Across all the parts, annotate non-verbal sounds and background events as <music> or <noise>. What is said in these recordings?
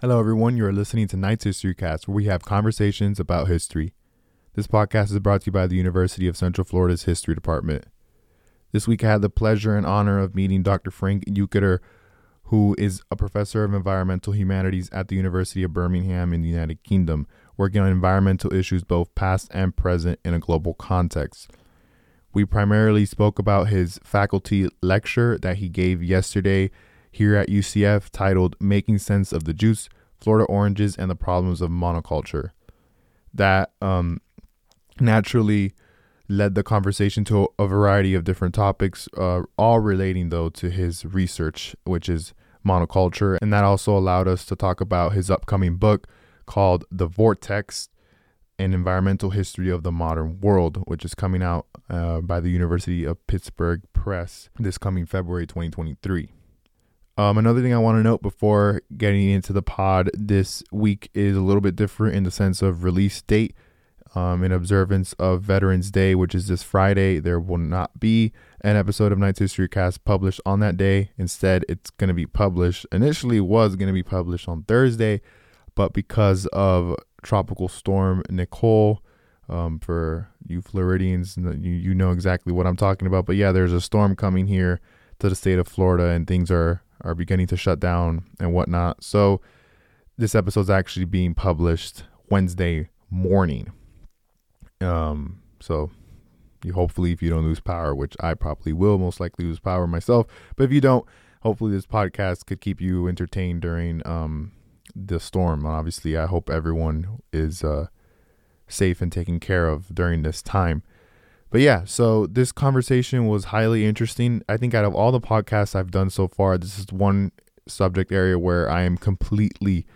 Hello, everyone. You are listening to Knight's History Cast, where we have conversations about history. This podcast is brought to you by the University of Central Florida's History Department. This week, I had the pleasure and honor of meeting Dr. Frank Uekötter, who is a professor of environmental humanities at the University of Birmingham in the United Kingdom, working on environmental issues both past and present in a global context. We primarily spoke about his faculty lecture that he gave yesterday here at UCF titled Making Sense of the Juice, Florida Oranges, and the Problems of Monoculture. That um, naturally led the conversation to a variety of different topics, uh, all relating though to his research, which is monoculture. And that also allowed us to talk about his upcoming book called The Vortex An Environmental History of the Modern World, which is coming out uh, by the University of Pittsburgh Press this coming February 2023. Um, another thing I want to note before getting into the pod this week is a little bit different in the sense of release date. Um, in observance of Veterans Day, which is this Friday, there will not be an episode of Knight's History Cast published on that day. Instead, it's going to be published. Initially, was going to be published on Thursday, but because of Tropical Storm Nicole, um, for you Floridians, you you know exactly what I'm talking about. But yeah, there's a storm coming here to the state of Florida, and things are are beginning to shut down and whatnot. So this episode is actually being published Wednesday morning. Um, so you hopefully if you don't lose power, which I probably will most likely lose power myself, but if you don't, hopefully this podcast could keep you entertained during um the storm. Obviously, I hope everyone is uh safe and taken care of during this time. But yeah, so this conversation was highly interesting. I think out of all the podcasts I've done so far, this is one subject area where I am completely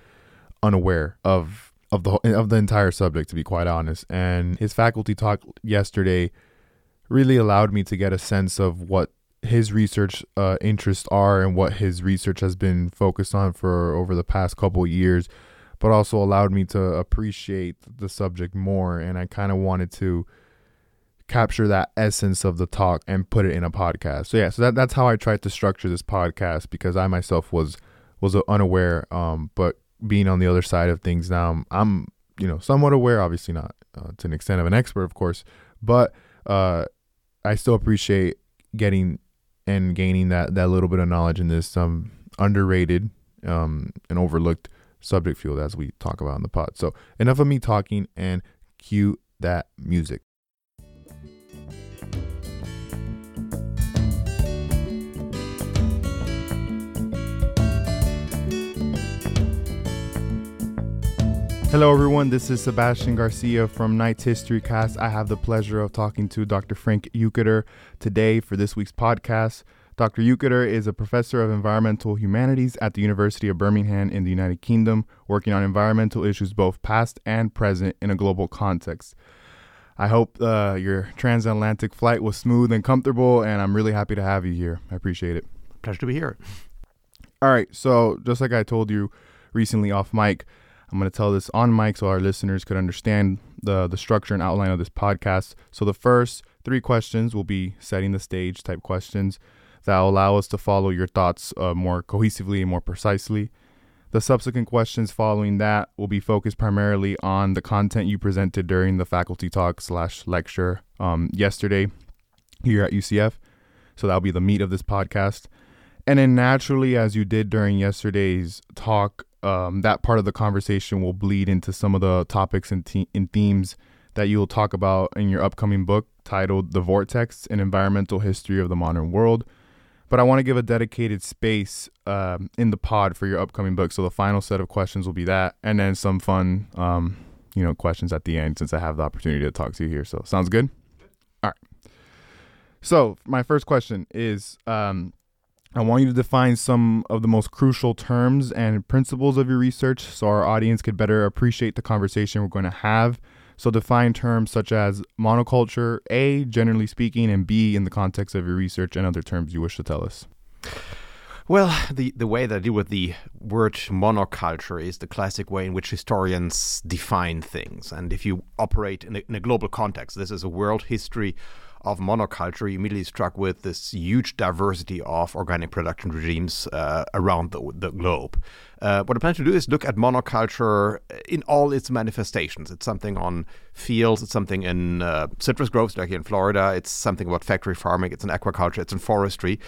unaware of of the of the entire subject to be quite honest. And his faculty talk yesterday really allowed me to get a sense of what his research uh, interests are and what his research has been focused on for over the past couple years, but also allowed me to appreciate the subject more. And I kind of wanted to capture that essence of the talk and put it in a podcast. So yeah, so that, that's how I tried to structure this podcast because I myself was was unaware. Um, but being on the other side of things now, I'm, I'm you know somewhat aware. Obviously not uh, to an extent of an expert, of course, but uh, I still appreciate getting and gaining that that little bit of knowledge in this um underrated um and overlooked subject field as we talk about in the pod. So enough of me talking and cue that music. Hello, everyone. This is Sebastian Garcia from Knight's History Cast. I have the pleasure of talking to Dr. Frank Uekötter today for this week's podcast. Dr. Uekötter is a professor of environmental humanities at the University of Birmingham in the United Kingdom, working on environmental issues both past and present in a global context. I hope uh, your transatlantic flight was smooth and comfortable, and I'm really happy to have you here. I appreciate it. Pleasure to be here. All right. So, just like I told you recently off mic, I'm going to tell this on mic so our listeners could understand the the structure and outline of this podcast. So the first three questions will be setting the stage type questions that will allow us to follow your thoughts uh, more cohesively and more precisely. The subsequent questions following that will be focused primarily on the content you presented during the faculty talk slash lecture um, yesterday here at UCF. So that'll be the meat of this podcast. And then naturally, as you did during yesterday's talk, um, that part of the conversation will bleed into some of the topics and, te- and themes that you'll talk about in your upcoming book titled The Vortex An Environmental History of the Modern World. But I want to give a dedicated space um, in the pod for your upcoming book. So the final set of questions will be that, and then some fun, um, you know, questions at the end since I have the opportunity to talk to you here. So sounds good. All right. So my first question is, um, I want you to define some of the most crucial terms and principles of your research so our audience could better appreciate the conversation we're going to have. So, define terms such as monoculture, A, generally speaking, and B, in the context of your research and other terms you wish to tell us. Well, the, the way that I deal with the word monoculture is the classic way in which historians define things. And if you operate in a, in a global context, this is a world history of monoculture, you're immediately struck with this huge diversity of organic production regimes uh, around the, the globe. Uh, what I plan to do is look at monoculture in all its manifestations. It's something on fields, it's something in uh, citrus groves, like here in Florida, it's something about factory farming, it's in aquaculture, it's in forestry.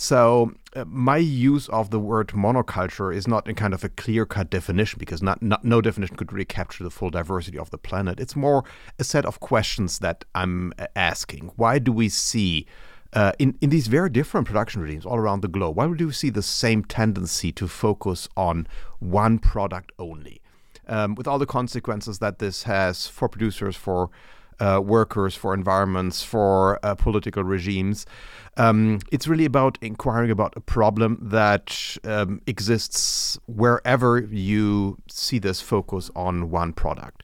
So uh, my use of the word monoculture is not in kind of a clear-cut definition because not, not no definition could really capture the full diversity of the planet. It's more a set of questions that I'm uh, asking. Why do we see uh, in, in these very different production regimes all around the globe, why do we see the same tendency to focus on one product only? Um, with all the consequences that this has for producers, for uh, workers, for environments, for uh, political regimes. Um, it's really about inquiring about a problem that um, exists wherever you see this focus on one product.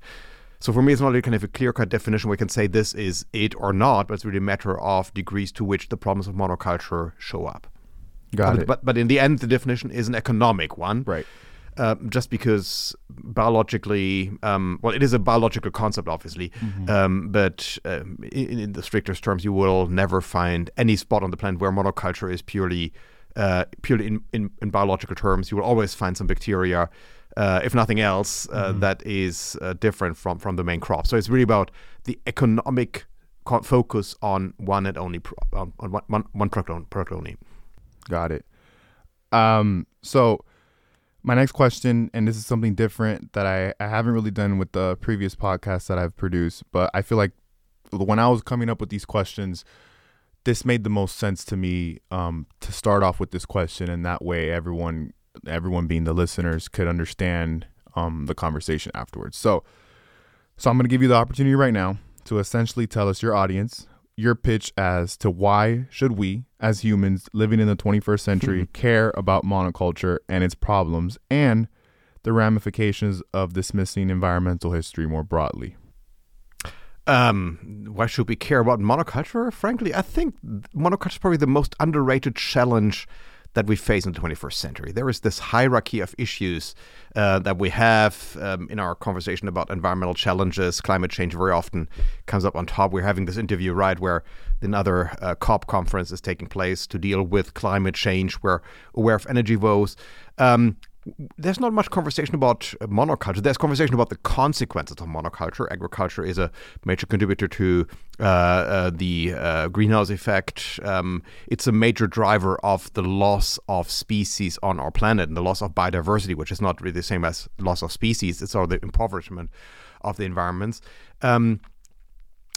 So for me, it's not really kind of a clear-cut definition where we can say this is it or not, but it's really a matter of degrees to which the problems of monoculture show up. Got but, it. But, but in the end, the definition is an economic one. Right. Uh, just because biologically, um, well, it is a biological concept, obviously, Mm-hmm. um, but um, in, in the strictest terms, you will never find any spot on the planet where monoculture is purely, uh, purely in, in, in biological terms. You will always find some bacteria, uh, if nothing else, uh, Mm-hmm. that is uh, different from from the main crop. So it's really about the economic co- focus on one and only pro- on, on one, one, one product, on- product only. Got it. Um, so my next question, and this is something different that I, I haven't really done with the previous podcasts that I've produced, but I feel like when I was coming up with these questions, this made the most sense to me um, to start off with this question, and that way everyone, everyone being the listeners, could understand um, the conversation afterwards. So, so I'm going to give you the opportunity right now to essentially tell us your audience your pitch as to why should we as humans living in the 21st century <laughs> care about monoculture and its problems and the ramifications of dismissing environmental history more broadly. Um, why should we care about monoculture? Frankly, I think monoculture is probably the most underrated challenge that we face in the 21st century. There is this hierarchy of issues uh, that we have um, in our conversation about environmental challenges. Climate change very often comes up on top. We're having this interview right where another uh, COP conference is taking place to deal with climate change. We're aware of energy woes. Um, there's not much conversation about monoculture. There's conversation about the consequences of monoculture. Agriculture is a major contributor to uh, uh, the uh, greenhouse effect. Um, it's a major driver of the loss of species on our planet and the loss of biodiversity, which is not really the same as loss of species. It's all the impoverishment of the environments. Um,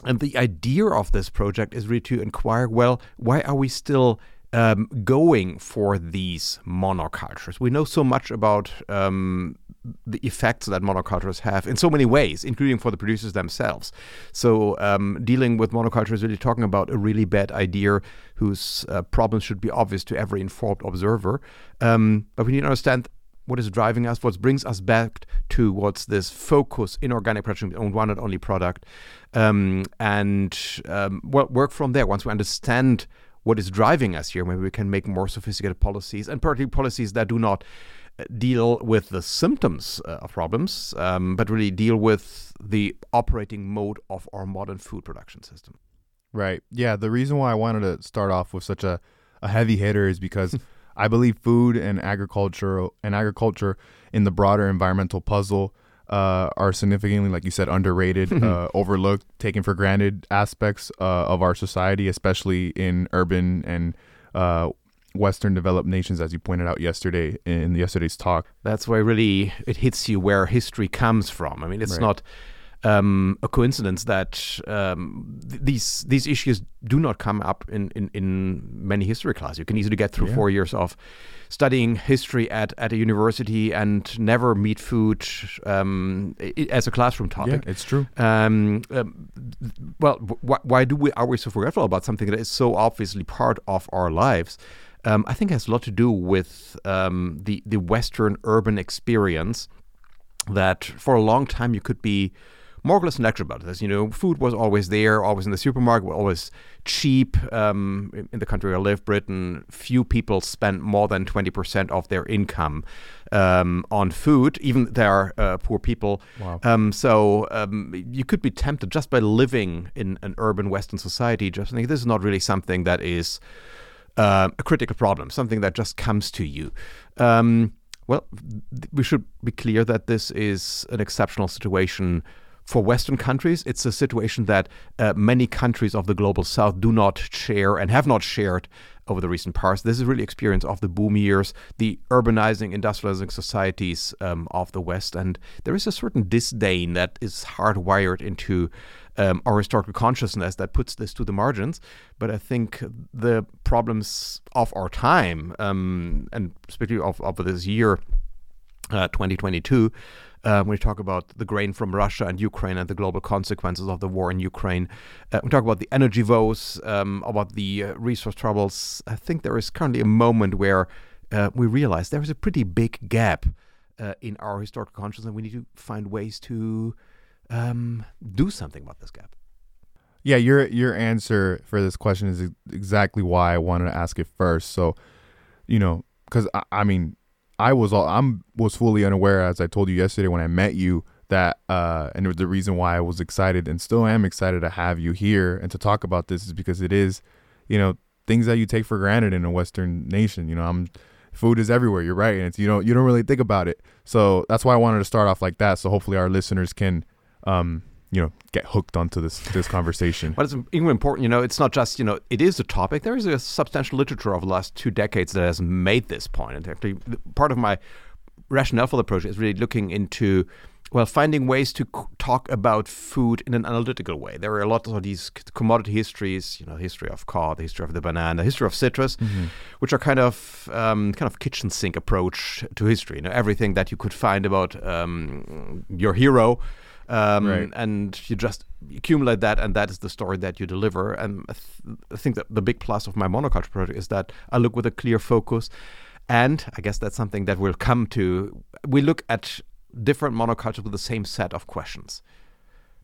and the idea of this project is really to inquire well, why are we still um, going for these monocultures? We know so much about um, the effects that monocultures have in so many ways, including for the producers themselves. So, um, dealing with monoculture is really talking about a really bad idea whose uh, problems should be obvious to every informed observer. Um, but we need to understand what is driving us, what brings us back to what's this focus in organic production on one and only product, um, and um, well, work from there. Once we understand what is driving us here, maybe we can make more sophisticated policies, and particularly policies that do not uh, deal with the symptoms uh, of problems, um, but really deal with the operating mode of our modern food production system. Right. Yeah. The reason why I wanted to start off with such a, a heavy hitter is because <laughs> I believe food and agriculture and agriculture in the broader environmental puzzle uh, are significantly, like you said, underrated, uh, overlooked, taken for granted aspects uh, of our society, especially in urban and uh, Western developed nations, as you pointed out yesterday in yesterday's talk. That's why really it hits you where history comes from. I mean, it's Right. not um, a coincidence that um, th- these these issues do not come up in, in, in many history classes. You can easily get through Yeah. four years of studying history at, at a university and never meet food um, i- as a classroom topic. Yeah, it's true. Um, um, well, wh- why do we are we so forgetful about something that is so obviously part of our lives? Um, I think it has a lot to do with um, the the Western urban experience. That for a long time you could be more or less lecture about this. You know, food was always there, always in the supermarket, always cheap. Um, in the country I live, Britain, few people spend more than 20% of their income um, on food, even there are uh, poor people. Wow. Um, so um, you could be tempted just by living in an urban Western society, just think this is not really something that is uh, a critical problem, something that just comes to you. Um, well, th- we should be clear that this is an exceptional situation for Western countries. It's a situation that uh, many countries of the global South do not share and have not shared over the recent past. This is really experience of the boom years, the urbanizing, industrializing societies um, of the West, and there is a certain disdain that is hardwired into um, our historical consciousness that puts this to the margins. But I think the problems of our time, um, and especially of, of this year, uh, 2022, uh, when we talk about the grain from Russia and Ukraine and the global consequences of the war in Ukraine, uh, we talk about the energy woes, um, about the uh, resource troubles. I think there is currently a moment where uh, we realize there is a pretty big gap uh, in our historical consciousness, and we need to find ways to um, do something about this gap. Yeah, your your answer for this question is exactly why I wanted to ask it first. So, you know, because I, I, mean, I was all I'm was fully unaware, as I told you yesterday when I met you, that uh, and the reason why I was excited and still am excited to have you here and to talk about this is because it is, you know, things that you take for granted in a Western nation. You know, I'm food is everywhere. You're right, and it's you know you don't really think about it. So that's why I wanted to start off like that. So hopefully our listeners can um, you know get hooked onto this this conversation. But it's even important, you know, it's not just you know it is a topic. There is a substantial literature over the last two decades that has made this point. And actually, part of my rationale for the project is really looking into well, finding ways to talk about food in an analytical way. There are a lot of these commodity histories, you know, history of cod, the history of the banana, the history of citrus, mm-hmm. which are kind of um, kind of kitchen sink approach to history. You know, everything that you could find about um, your hero um, right. And you just accumulate that, and that is the story that you deliver. And I, th- I think that the big plus of my monoculture project is that I look with a clear focus. And I guess that's something that we'll come to. We look at different monocultures with the same set of questions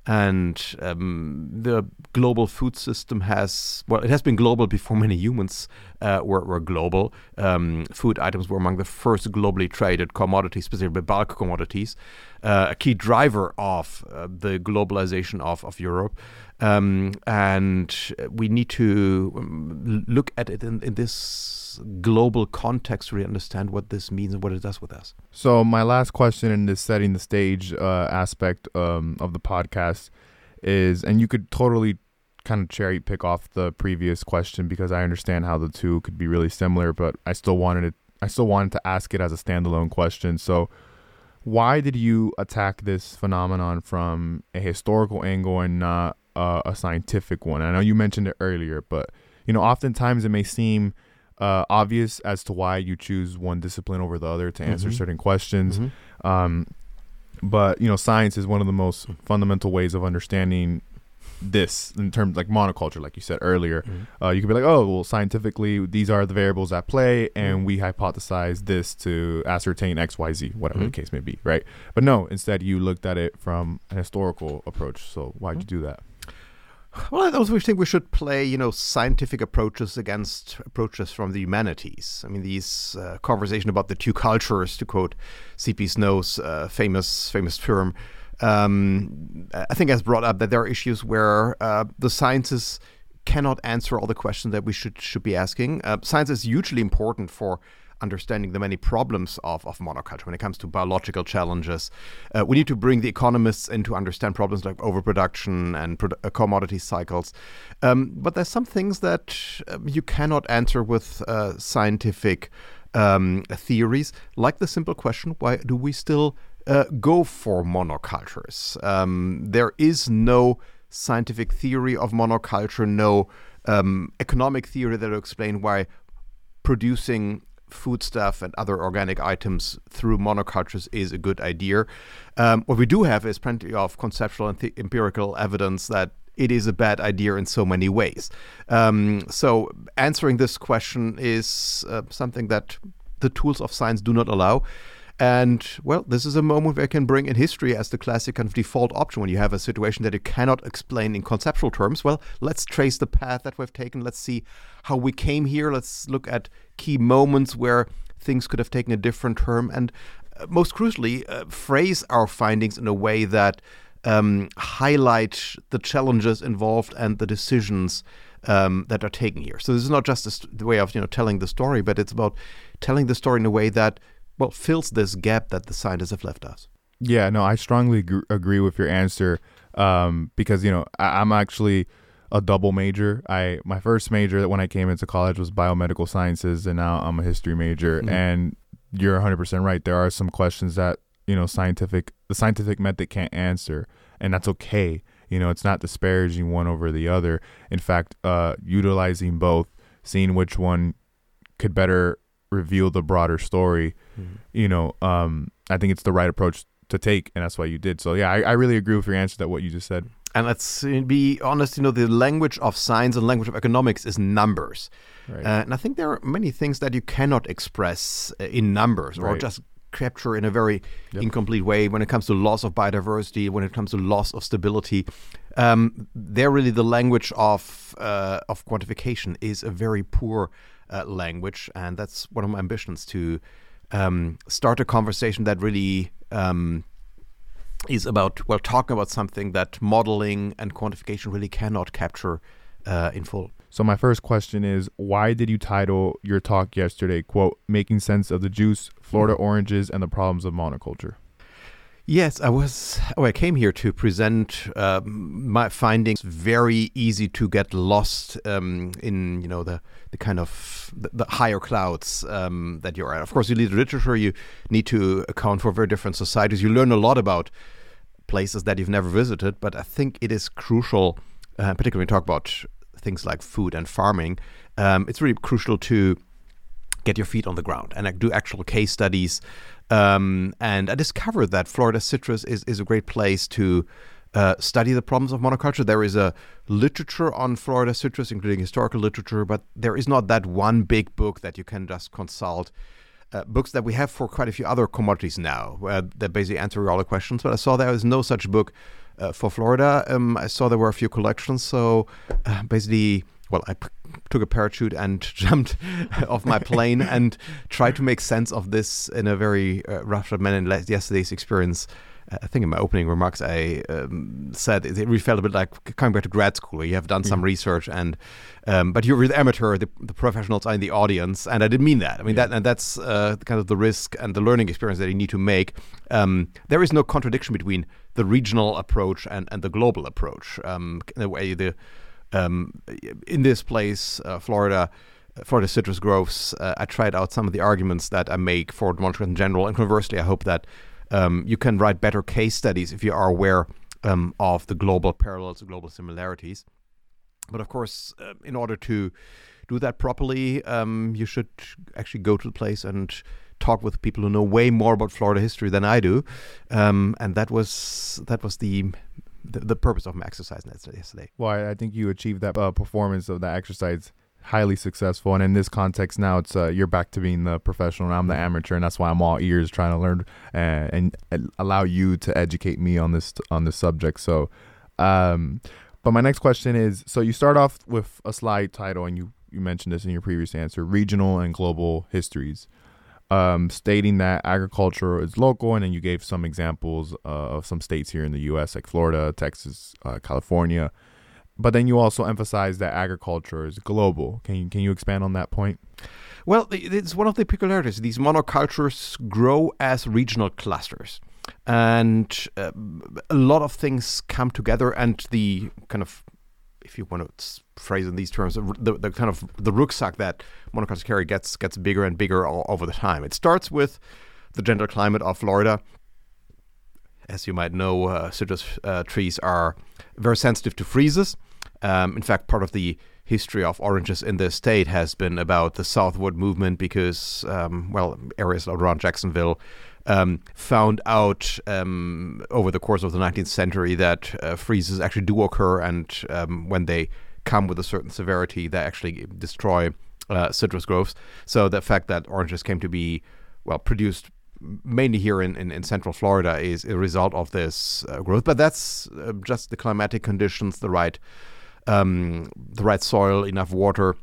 and um, the global food system has well it has been global before many humans uh, were, were global um, food items were among the first globally traded commodities specifically bulk commodities uh, a key driver of uh, the globalization of, of Europe um, and we need to um, look at it in, in this global context to really understand what this means and what it does with us. So, my last question in this setting the stage uh, aspect um, of the podcast is, and you could totally kind of cherry pick off the previous question because I understand how the two could be really similar, but I still wanted it. I still wanted to ask it as a standalone question. So, why did you attack this phenomenon from a historical angle and not uh, a scientific one? I know you mentioned it earlier, but you know, oftentimes it may seem uh, obvious as to why you choose one discipline over the other to answer mm-hmm. certain questions. Mm-hmm. Um, but you know, science is one of the most fundamental ways of understanding this in terms like monoculture, like you said earlier. Mm-hmm. Uh, you could be like, oh, well, scientifically, these are the variables at play, and mm-hmm. we hypothesize this to ascertain X, Y, Z, whatever the mm-hmm. case may be, right? But no, instead, you looked at it from an historical approach. So why'd you mm-hmm. do that? Well, I also think we should play, you know, scientific approaches against approaches from the humanities. I mean, these uh, conversation about the two cultures, to quote C.P. Snow's uh, famous famous term, um, I think has brought up that there are issues where uh, the sciences cannot answer all the questions that we should should be asking. Uh, science is hugely important for understanding the many problems of, of monoculture when it comes to biological challenges. Uh, we need to bring the economists in to understand problems like overproduction and pro- uh, commodity cycles. Um, but there's some things that um, you cannot answer with uh, scientific um, theories, like the simple question why do we still uh, go for monocultures? Um, there is no scientific theory of monoculture, no um, economic theory that will explain why producing foodstuff and other organic items through monocultures is a good idea. Um, what we do have is plenty of conceptual and th- empirical evidence that it is a bad idea in so many ways. Um, so answering this question is uh, something that the tools of science do not allow. And well, this is a moment where I can bring in history as the classic kind of default option when you have a situation that you cannot explain in conceptual terms. Well, let's trace the path that we've taken. Let's see how we came here. Let's look at key moments where things could have taken a different turn. And uh, most crucially, uh, phrase our findings in a way that um, highlight the challenges involved and the decisions um, that are taken here. So this is not just st- the way of you know telling the story, but it's about telling the story in a way that well fills this gap that the scientists have left us. Yeah, no, I strongly gr- agree with your answer um, because you know I- I'm actually a double major. I my first major when I came into college was biomedical sciences, and now I'm a history major. Mm-hmm. And you're 100 percent right. There are some questions that you know scientific the scientific method can't answer, and that's okay. You know, it's not disparaging one over the other. In fact, uh, utilizing both, seeing which one could better reveal the broader story. Mm-hmm. You know, um, I think it's the right approach to take, and that's why you did. So yeah, I, I really agree with your answer to what you just said. And let's be honest, you know, the language of science and language of economics is numbers. Right. Uh, and I think there are many things that you cannot express uh, in numbers right. or just capture in a very yep. incomplete way when it comes to loss of biodiversity, when it comes to loss of stability. Um, they're really the language of uh, of quantification is a very poor uh, language, and that's one of my ambitions to um, start a conversation that really um, is about well talking about something that modeling and quantification really cannot capture uh, in full. So my first question is why did you title your talk yesterday quote making sense of the juice, Florida oranges and the problems of monoculture? Yes, I was. Oh, I came here to present um, my findings. Very easy to get lost um, in, you know, the the kind of the, the higher clouds um, that you're at. Of course, you read literature. You need to account for very different societies. You learn a lot about places that you've never visited. But I think it is crucial, uh, particularly when we talk about things like food and farming, um, it's really crucial to get your feet on the ground and do actual case studies. Um, and I discovered that Florida citrus is, is a great place to uh, study the problems of monoculture. There is a literature on Florida citrus, including historical literature, but there is not that one big book that you can just consult. Uh, books that we have for quite a few other commodities now uh, that basically answer all the questions. But I saw there is no such book uh, for Florida. Um, I saw there were a few collections, so uh, basically, well, I p- took a parachute and <laughs> jumped off my plane <laughs> and tried to make sense of this in a very uh, rough manner. In yesterday's experience, I think in my opening remarks, I um, said it really felt a bit like coming back to grad school, where you have done some mm. research, and um, but you're the amateur, the, the, professionals are in the audience, and I didn't mean that. I mean yeah. that, and that's uh, kind of the risk and the learning experience that you need to make. Um, there is no contradiction between the regional approach and, and the global approach. Um, in the way the um, in this place, uh, Florida. Florida citrus groves, uh, I tried out some of the arguments that I make for monoculture in general, and conversely, I hope that um, you can write better case studies if you are aware um, of the global parallels, the global similarities. But of course, uh, in order to do that properly, um, you should actually go to the place and talk with people who know way more about Florida history than I do. Um, and that was that was the, the, the purpose of my exercise yesterday. Well, I think you achieved that uh, performance of that exercise highly successful. And in this context, now it's uh, you're back to being the professional, and I'm the amateur, and that's why I'm all ears trying to learn and, and, and allow you to educate me on this on this subject. So, um, but my next question is: so you start off with a slide title, and you you mentioned this in your previous answer: regional and global histories. Um, stating that agriculture is local, and then you gave some examples uh, of some states here in the U.S., like Florida, Texas, uh, California, but then you also emphasize that agriculture is global. Can you can you expand on that point? Well, it's one of the peculiarities. These monocultures grow as regional clusters, and uh, a lot of things come together. And the kind of, if you want to phrase in these terms, the, the kind of the rucksack that monocultures carry gets gets bigger and bigger all, over the time. It starts with the gentle climate of Florida. As you might know, uh, citrus uh, trees are very sensitive to freezes. Um, in fact, part of the history of oranges in the state has been about the southward movement because, um, well, areas around Jacksonville um, found out um, over the course of the 19th century that uh, freezes actually do occur, and um, when they come with a certain severity, they actually destroy uh, citrus groves. So the fact that oranges came to be, well, produced mainly here in, in, in, central Florida, is a result of this uh, growth. But that's uh, just the climatic conditions, the right, um, the right soil, enough water.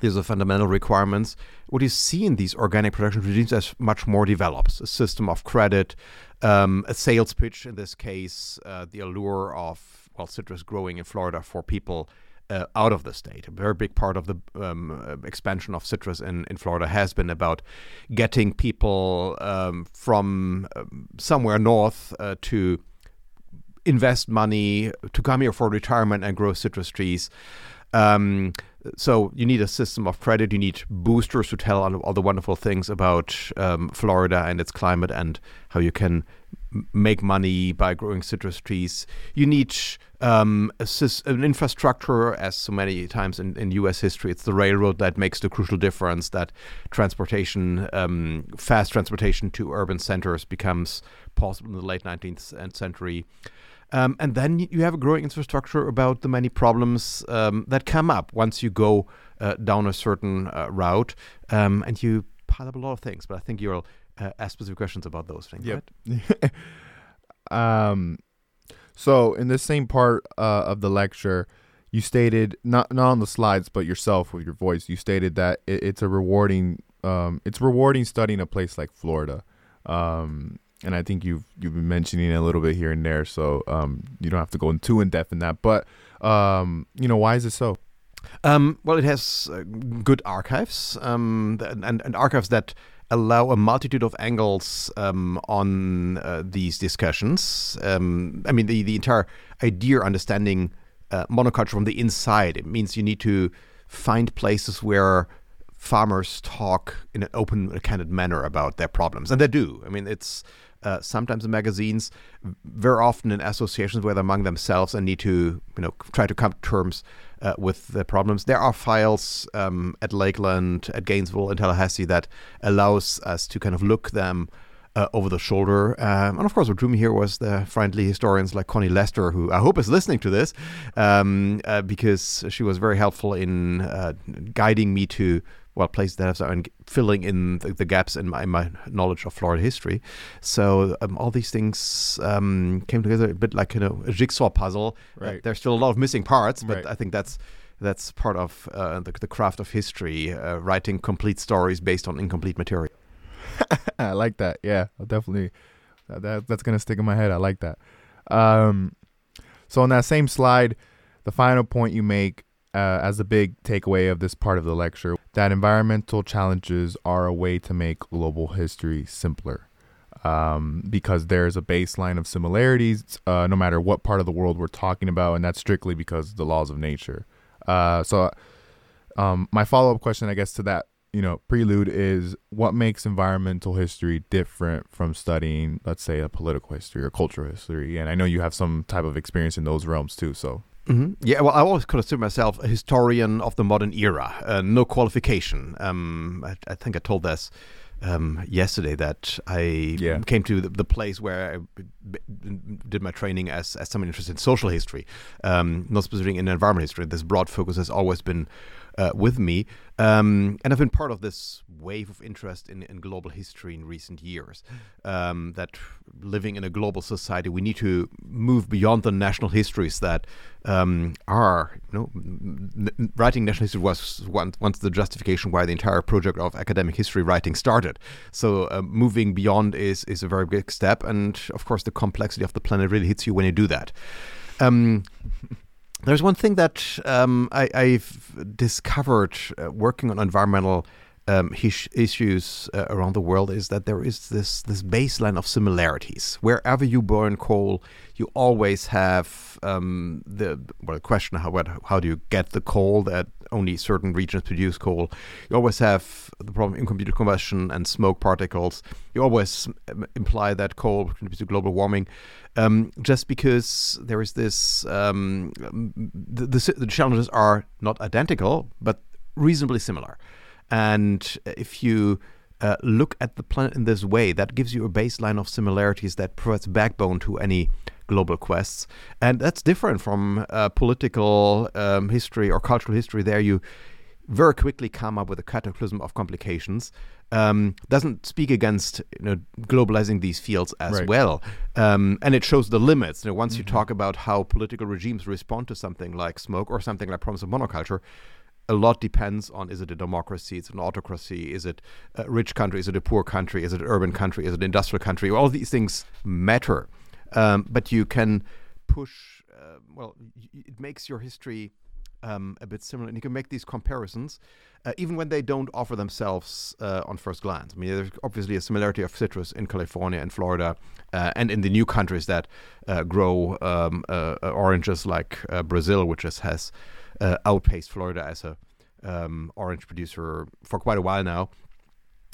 These are fundamental requirements. What you see in these organic production regimes as much more develops a system of credit, um, a sales pitch in this case, uh, the allure of well citrus growing in Florida for people uh, out of the state. A very big part of the um, expansion of citrus in, in Florida has been about getting people um, from um, somewhere north uh, to invest money to come here for retirement and grow citrus trees. Um, so you need a system of credit. You need boosters to tell all, all the wonderful things about um, Florida and its climate and how you can make money by growing citrus trees. You need um, an infrastructure, as so many times in, in U.S. history, it's the railroad that makes the crucial difference. That transportation, um, fast transportation to urban centers, becomes possible in the late 19th century. Um, and then you have a growing infrastructure about the many problems um, that come up once you go uh, down a certain uh, route, um, and you pile up a lot of things. But I think you'll uh, ask specific questions about those things. Yep. Right? <laughs> um, so in this same part uh, of the lecture, you stated not not on the slides, but yourself with your voice, you stated that it, it's a rewarding, um, it's rewarding studying a place like Florida. Um, and I think you've you've been mentioning it a little bit here and there, so um, you don't have to go in too in depth in that. But um, you know, why is it so? Um, well, it has uh, good archives um, and, and archives that allow a multitude of angles um, on uh, these discussions. Um, I mean, the, the entire idea understanding uh, monoculture from the inside. It means you need to find places where farmers talk in an open, candid manner about their problems, and they do. I mean, it's uh, sometimes in magazines, very often in associations they're among themselves and need to, you know, try to come to terms uh, with the problems. There are files um, at Lakeland, at Gainesville, in Tallahassee that allows us to kind of look them uh, over the shoulder. Um, and of course, what drew me here was the friendly historians like Connie Lester, who I hope is listening to this, um, uh, because she was very helpful in uh, guiding me to well places that have and filling in the, the gaps in my, in my, knowledge of Florida history. So um, all these things um, came together a bit like you know a jigsaw puzzle. Uh, there's still a lot of missing parts, but right. I think that's that's part of uh, the, the, craft of history, uh, writing complete stories based on incomplete material. <laughs> I like that. Yeah, I'll definitely. That, that's gonna stick in my head. I like that. Um, so on that same slide, the final point you make uh, as a big takeaway of this part of the lecture that environmental challenges are a way to make global history simpler. Um, because there's a baseline of similarities uh, no matter what part of the world we're talking about, and that's strictly because of the laws of nature. Uh, so, um, my follow up question, I guess, to that you know prelude is what makes environmental history different from studying, let's say, a political history or cultural history? And I know you have some type of experience in those realms too. So, Mm-hmm. Yeah, well, I always consider myself a historian of the modern era. Uh, no qualification. Um, I, I, think I told this um, yesterday that I yeah. came to the, the, place where I did my training as, as someone interested in social history, um, not specifically in environmental history. This broad focus has always been uh, with me. Um, and I've been part of this wave of interest in, in global history in recent years. Um, that living in a global society, we need to move beyond the national histories that um, are, you know, n- writing national history was once, once, the justification why the entire project of academic history writing started. So uh, moving beyond is is a very big step, and of course, the complexity of the planet really hits you when you do that. There's one thing that um, I, have discovered uh, working on environmental um, his, issues uh, around the world is that there is this this baseline of similarities. Wherever you burn coal, you always have um, the well, the question how how do you get the coal that only certain regions produce coal. You always have the problem in computer combustion and smoke particles. You always imply that coal contributes to global warming. Um, just because there is this, um, the, the, the challenges are not identical, but reasonably similar. And if you uh, look at the planet in this way, that gives you a baseline of similarities that provides backbone to any global quests. And that's different from uh, political um, history or cultural history. There, you very quickly come up with a cataclysm of complications um, doesn't speak against you know, globalizing these fields as Right. well, um, and it shows the limits. You know, once you Mm-hmm. talk about how political regimes respond to something like smoke or something like problems of monoculture, a lot depends on is it a democracy, it's an autocracy, is it a rich country, is it a poor country, is it an urban country, is it an industrial country? All these things matter, um, but you can push. Uh, well, it makes your history um, a bit similar, and you can make these comparisons, uh, even when they don't offer themselves uh, on first glance. I mean, there's obviously a similarity of citrus in California and Florida, uh, and in the new countries that uh, grow um, uh, uh, oranges, like Brazil, which has uh, outpaced Florida as a um, orange producer for quite a while now.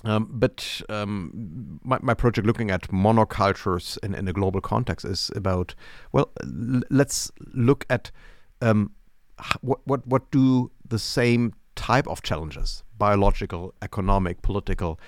Um, but um, my, my project looking at monocultures in, in a global context is about well, l- let's look at um, what what what do the same type of challenges, biological, economic, political,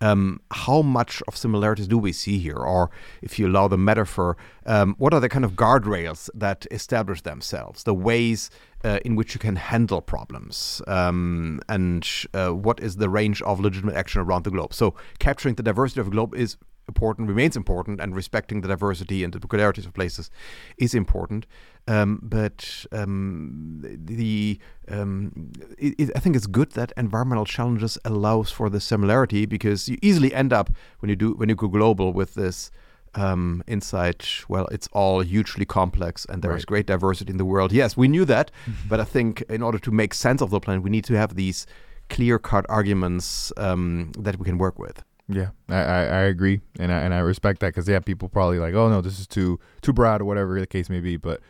um, how much of similarities do we see here? Or if you allow the metaphor, um, what are the kind of guardrails that establish themselves, the ways uh, in which you can handle problems, um, and uh, what is the range of legitimate action around the globe? So capturing the diversity of the globe is important, remains important, and respecting the diversity and the peculiarities of places is important. Um, but um, the um, it, it, I think it's good that environmental challenges allows for the similarity because you easily end up when you do when you go global with this um, insight. Well, it's all hugely complex and there is Right. great diversity in the world. Yes, we knew that, <laughs> but I think in order to make sense of the planet, we need to have these clear-cut arguments um, that we can work with. Yeah, I, I, I agree, and I and I respect that because yeah, people probably like, oh no, this is too too broad or whatever the case may be, but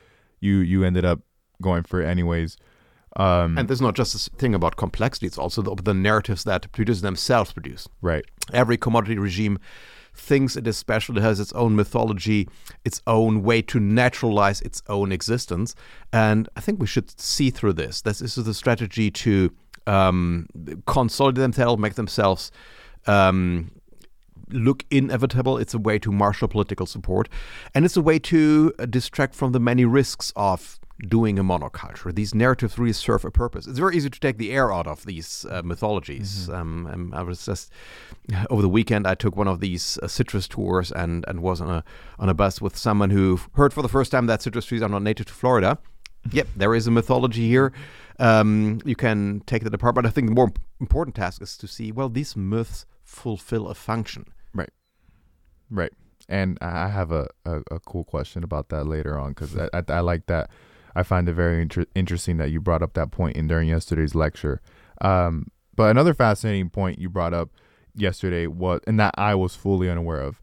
you you ended up going for it anyways. Um, And there's not just this thing about complexity; it's also the, the narratives that producers themselves produce. right, Every commodity regime thinks it is special. It has its own mythology, its own way to naturalize its own existence. And I think we should see through this. This, this is a strategy to um, consolidate themselves, make themselves um, look inevitable. It's a way to marshal political support. And it's a way to uh, distract from the many risks of doing a monoculture. These narratives really serve a purpose. It's very easy to take the air out of these uh, mythologies. Um, I was just <sighs> over the weekend. I took one of these uh, citrus tours and and was on a on a bus with someone who heard for the first time that citrus trees are not native to Florida. Yep, there is a mythology here. Um, you can take that apart, but I think the more important task is to see well these myths fulfill a function. right. Right. And I have a, a, a cool question about that later on because I, I, I like that. I find it very inter- interesting that you brought up that point in during yesterday's lecture. Um, but another fascinating point you brought up yesterday was, and that I was fully unaware of,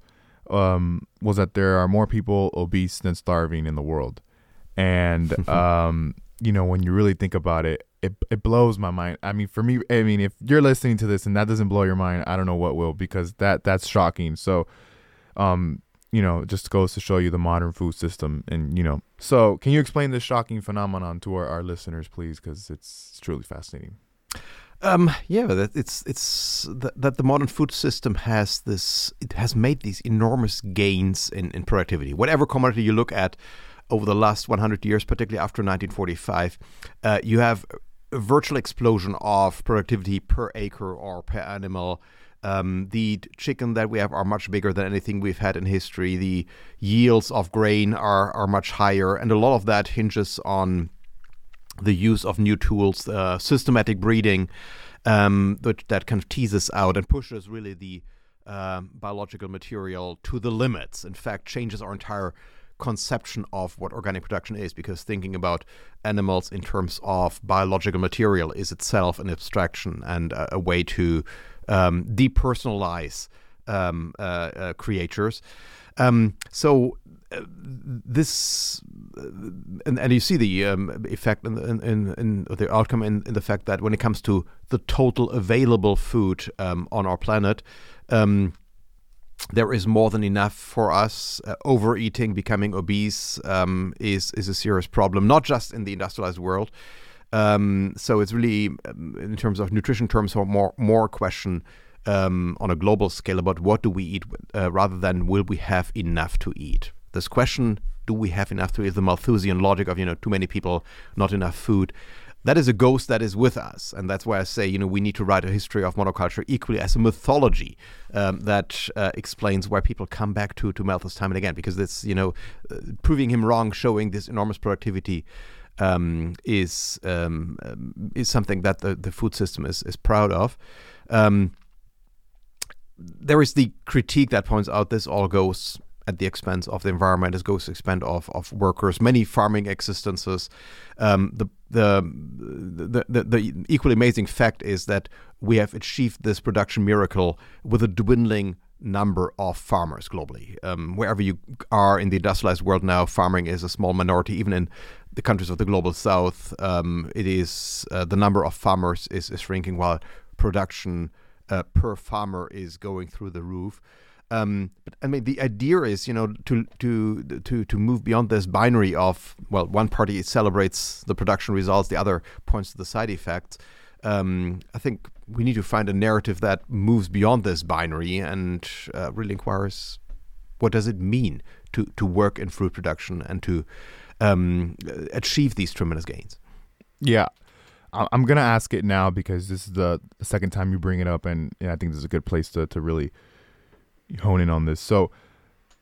um, was that there are more people obese than starving in the world. And <laughs> um, you know, when you really think about it, it it blows my mind. I mean, for me, I mean, if you're listening to this and that doesn't blow your mind, I don't know what will because that that's shocking. So, um, you know, just goes to show you the modern food system, and you know. So, can you explain this shocking phenomenon to our, our listeners, please? Because it's truly fascinating. Um, yeah, that it's it's that, that the modern food system has this. It has made these enormous gains in, in productivity. Whatever commodity you look at over the last 100 years, particularly after 1945, uh, you have virtual explosion of productivity per acre or per animal. Um, the chicken that we have are much bigger than anything we've had in history. The yields of grain are are much higher, and a lot of that hinges on the use of new tools, uh, systematic breeding, um, that, that kind of teases out and pushes really the um, biological material to the limits. In fact, changes our entire conception of what organic production is because thinking about animals in terms of biological material is itself an abstraction and a, a way to um, depersonalize um, uh, uh, creatures. Um, so uh, this uh, and, and you see the um, effect in, in, in, the outcome in, in the fact that when it comes to the total available food um, on our planet, um, there is more than enough for us. Uh, overeating, becoming obese, um, is is a serious problem, not just in the industrialized world. Um, so it's really, um, in terms of nutrition terms, more more question um, on a global scale about what do we eat, uh, rather than will we have enough to eat. This question, do we have enough to eat? The Malthusian logic of you know too many people, not enough food. That is a ghost that is with us, and that's why I say you know we need to write a history of monoculture equally as a mythology um, that uh, explains why people come back to to Malthus time and again because it's you know uh, proving him wrong, showing this enormous productivity. Um, is um, um is something that the, the food system is is proud of. Um, there is the critique that points out this all goes at the expense of the environment. This goes the expense of, of workers, many farming existences. Um, the, the, the, the, the equally amazing fact is that we have achieved this production miracle with a dwindling number of farmers globally. Um, wherever you are in the industrialized world now, farming is a small minority. Even in the countries of the global south, um, it is uh, the number of farmers is, is shrinking while production uh, per farmer is going through the roof. Um, but I mean, the idea is, you know, to to to to move beyond this binary of well, one party celebrates the production results, the other points to the side effects. Um, I think we need to find a narrative that moves beyond this binary and uh, really inquires what does it mean to to work in fruit production and to um, achieve these tremendous gains. Yeah, I'm gonna ask it now because this is the, second time you bring it up, and yeah, I think this is a good place to to really hone in on this. So,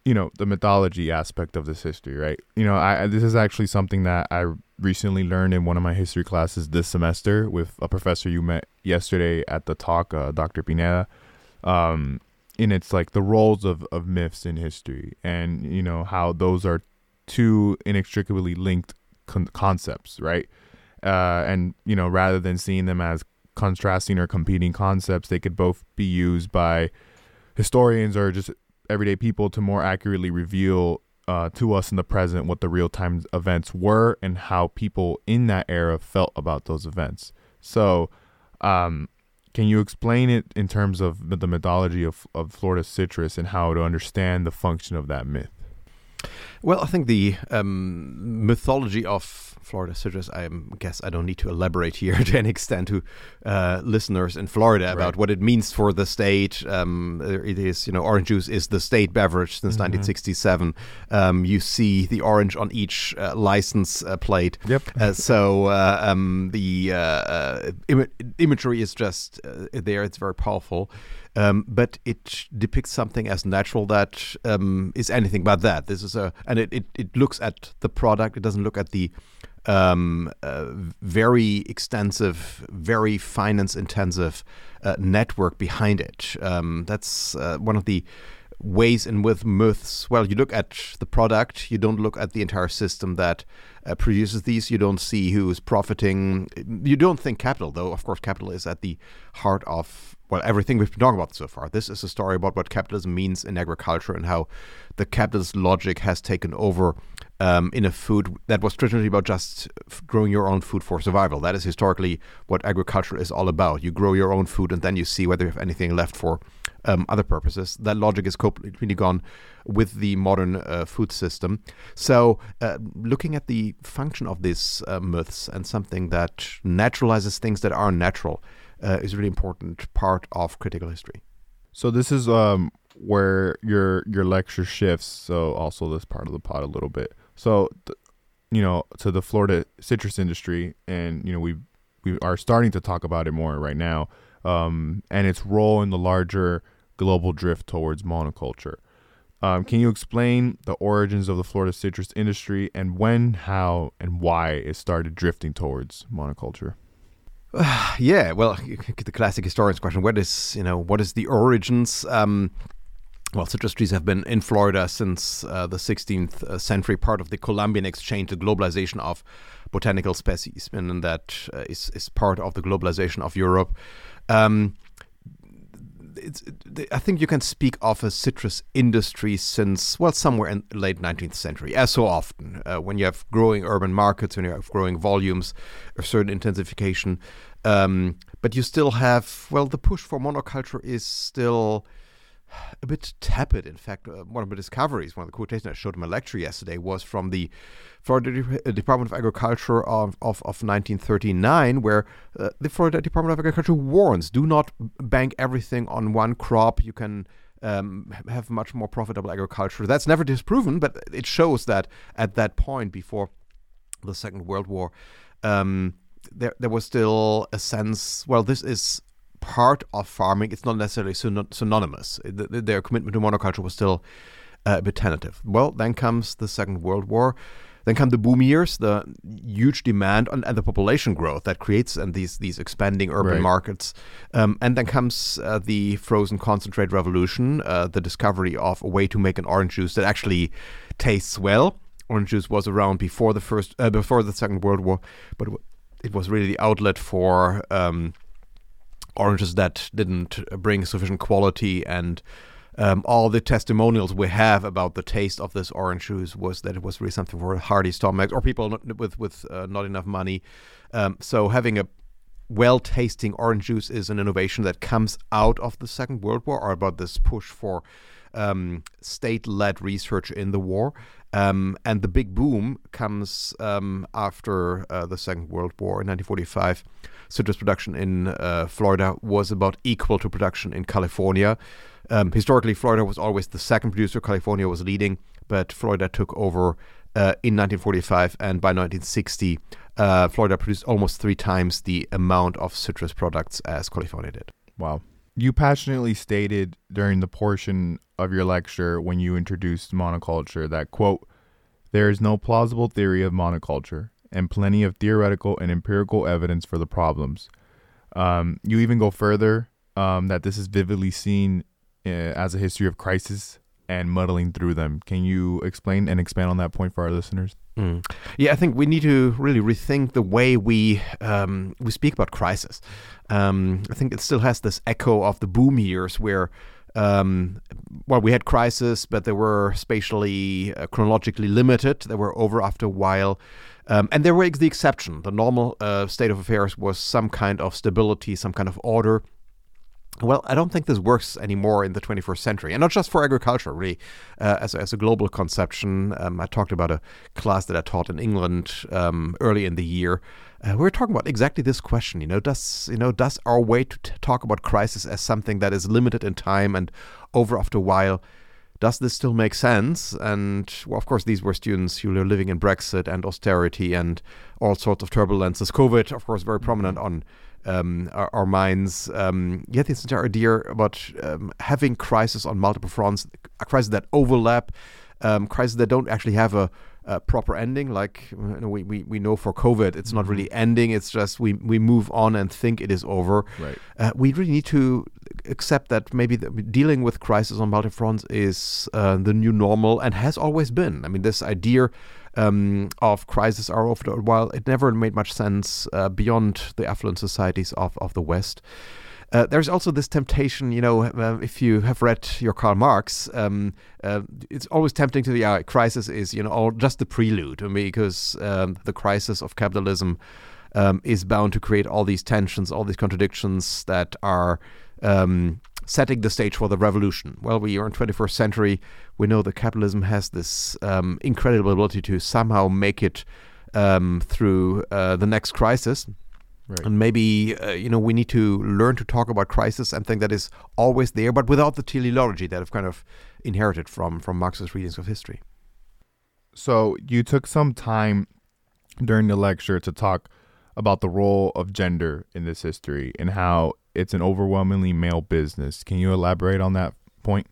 you know, the mythology aspect of this history, right? You know, I this is actually something that I recently learned in one of my history classes this semester with a professor you met yesterday at the talk, uh, Dr. Pineda. Um, and it's like the roles of, of myths in history and, you know, how those are two inextricably linked con- concepts, right? Uh, and, you know, rather than seeing them as contrasting or competing concepts, they could both be used by historians or just everyday people to more accurately reveal uh, to us in the present what the real time events were and how people in that era felt about those events. So, um, can you explain it in terms of the mythology of, of Florida citrus and how to understand the function of that myth? Well, I think the um, mythology of Florida citrus, I guess I don't need to elaborate here <laughs> to any extent to uh, listeners in Florida right. about what it means for the state. Um, it is, you know, orange juice is the state beverage since mm-hmm. 1967. Um, you see the orange on each uh, license uh, plate. Yep. Uh, so uh, um, the uh, Im- imagery is just there. It's very powerful. Um, but it depicts something as natural that um, is anything but that. This is a, and it, it, it looks at the product. It doesn't look at the um, uh, very extensive, very finance intensive uh, network behind it. Um, that's uh, one of the ways in with myths. Well, you look at the product, you don't look at the entire system that uh, produces these. You don't see who is profiting. You don't think capital, though. Of course, capital is at the heart of well everything we've been talking about so far. This is a story about what capitalism means in agriculture and how the capitalist logic has taken over um, in a food that was traditionally about just growing your own food for survival. That is historically what agriculture is all about. You grow your own food and then you see whether you have anything left for um, other purposes. That logic is completely gone with the modern uh, food system. So, uh, looking at the function of these uh, myths and something that naturalizes things that are natural uh, is a really important part of critical history. So this is um, where your your lecture shifts. So also this part of the pod a little bit. So, th- you know, to the Florida citrus industry, and you know we we are starting to talk about it more right now, um, and its role in the larger global drift towards monoculture. Um, can you explain the origins of the Florida citrus industry and when, how, and why it started drifting towards monoculture? <sighs> Yeah, well, the classic historian's question: What is you know what is the origins? Um, well, citrus trees have been in Florida since uh, the 16th uh, century, part of the Columbian exchange, the globalization of botanical species, and that uh, is is part of the globalization of Europe. Um, I think you can speak of a citrus industry since, well, somewhere in late 19th century, as so often. Uh, when you have growing urban markets, when you have growing volumes, a certain intensification. Um, but you still have, well, the push for monoculture is still a bit tepid. In fact, uh, one of the discoveries, one of the quotations I showed in my lecture yesterday, was from the Florida De- uh, Department of Agriculture of, of, of 1939, where uh, the Florida Department of Agriculture warns do not bank everything on one crop. You can um, have much more profitable agriculture. That's never disproven, but it shows that at that point, before the Second World War, um, there there was still a sense. Well, this is part of farming. It's not necessarily synonymous. The, their commitment to monoculture was still uh, a bit tentative. Well, then comes the Second World War. Then come the boom years, the huge demand and, and the population growth that creates and these these expanding urban Right. markets. Um, and then comes uh, the frozen concentrate revolution, uh, the discovery of a way to make an orange juice that actually tastes well. Orange juice was around before the first, uh, before the Second World War, but it it was really the outlet for um, oranges that didn't bring sufficient quality and um, all the testimonials we have about the taste of this orange juice was that it was really something for hearty stomachs or people not, with with uh, not enough money. Um, so having a well-tasting orange juice is an innovation that comes out of the Second World War, or about this push for um, state-led research in the war. Um, and the big boom comes um, after uh, the Second World War in 1945. Citrus production in uh, Florida was about equal to production in California. Um, historically, Florida was always the second producer. California was leading, but Florida took over uh, in 1945, and by 1960, uh, Florida produced almost three times the amount of citrus products as California did. Wow. You passionately stated during the portion of your lecture when you introduced monoculture that, quote, there is no plausible theory of monoculture and plenty of theoretical and empirical evidence for the problems. Um, you even go further um, that this is vividly seen uh, as a history of crisis and muddling through them. Can you explain and expand on that point for our listeners? Mm. Yeah, I think we need to really rethink the way we um, we speak about crisis. Um, I think it still has this echo of the boom years where. Um, well, we had crisis, but they were spatially, uh, chronologically limited. They were over after a while. Um, and they were the exception. The normal uh, state of affairs was some kind of stability, some kind of order. Well, I don't think this works anymore in the 21st century, and not just for agriculture, really, uh, as, a, as a global conception. Um, I talked about a class that I taught in England um, early in the year. Uh, we were talking about exactly this question. You know, does you know does our way to t- talk about crisis as something that is limited in time and over after a while? Does this still make sense? And well, of course, these were students who were living in Brexit and austerity and all sorts of turbulences. COVID, of course, very prominent on um, our, our, minds. Um, yet this entire idea about um, having crisis on multiple fronts, a crisis that overlap, um, crises that don't actually have a, a proper ending. Like you know, we, we, we know for COVID, it's not really ending. It's just we, we move on and think it is over. Right. Uh, we really need to accept that maybe the, dealing with crisis on multiple fronts is uh, the new normal and has always been. I mean, this idea um, of crisis are a while, it never made much sense uh, beyond the affluent societies of, of the West. Uh, there's also this temptation, you know, uh, if you have read your Karl Marx, um, uh, it's always tempting to, yeah, crisis is, you know, all just the prelude, mean, because um, the crisis of capitalism um, is bound to create all these tensions, all these contradictions that are um, setting the stage for the revolution. Well, we are in 21st century. We know that capitalism has this um, incredible ability to somehow make it um, through uh, the next crisis. Right. And maybe uh, you know we need to learn to talk about crisis and think that is always there, but without the teleology that I've kind of inherited from from Marxist readings of history. So you took some time during the lecture to talk about the role of gender in this history and how it's an overwhelmingly male business. Can you elaborate on that point?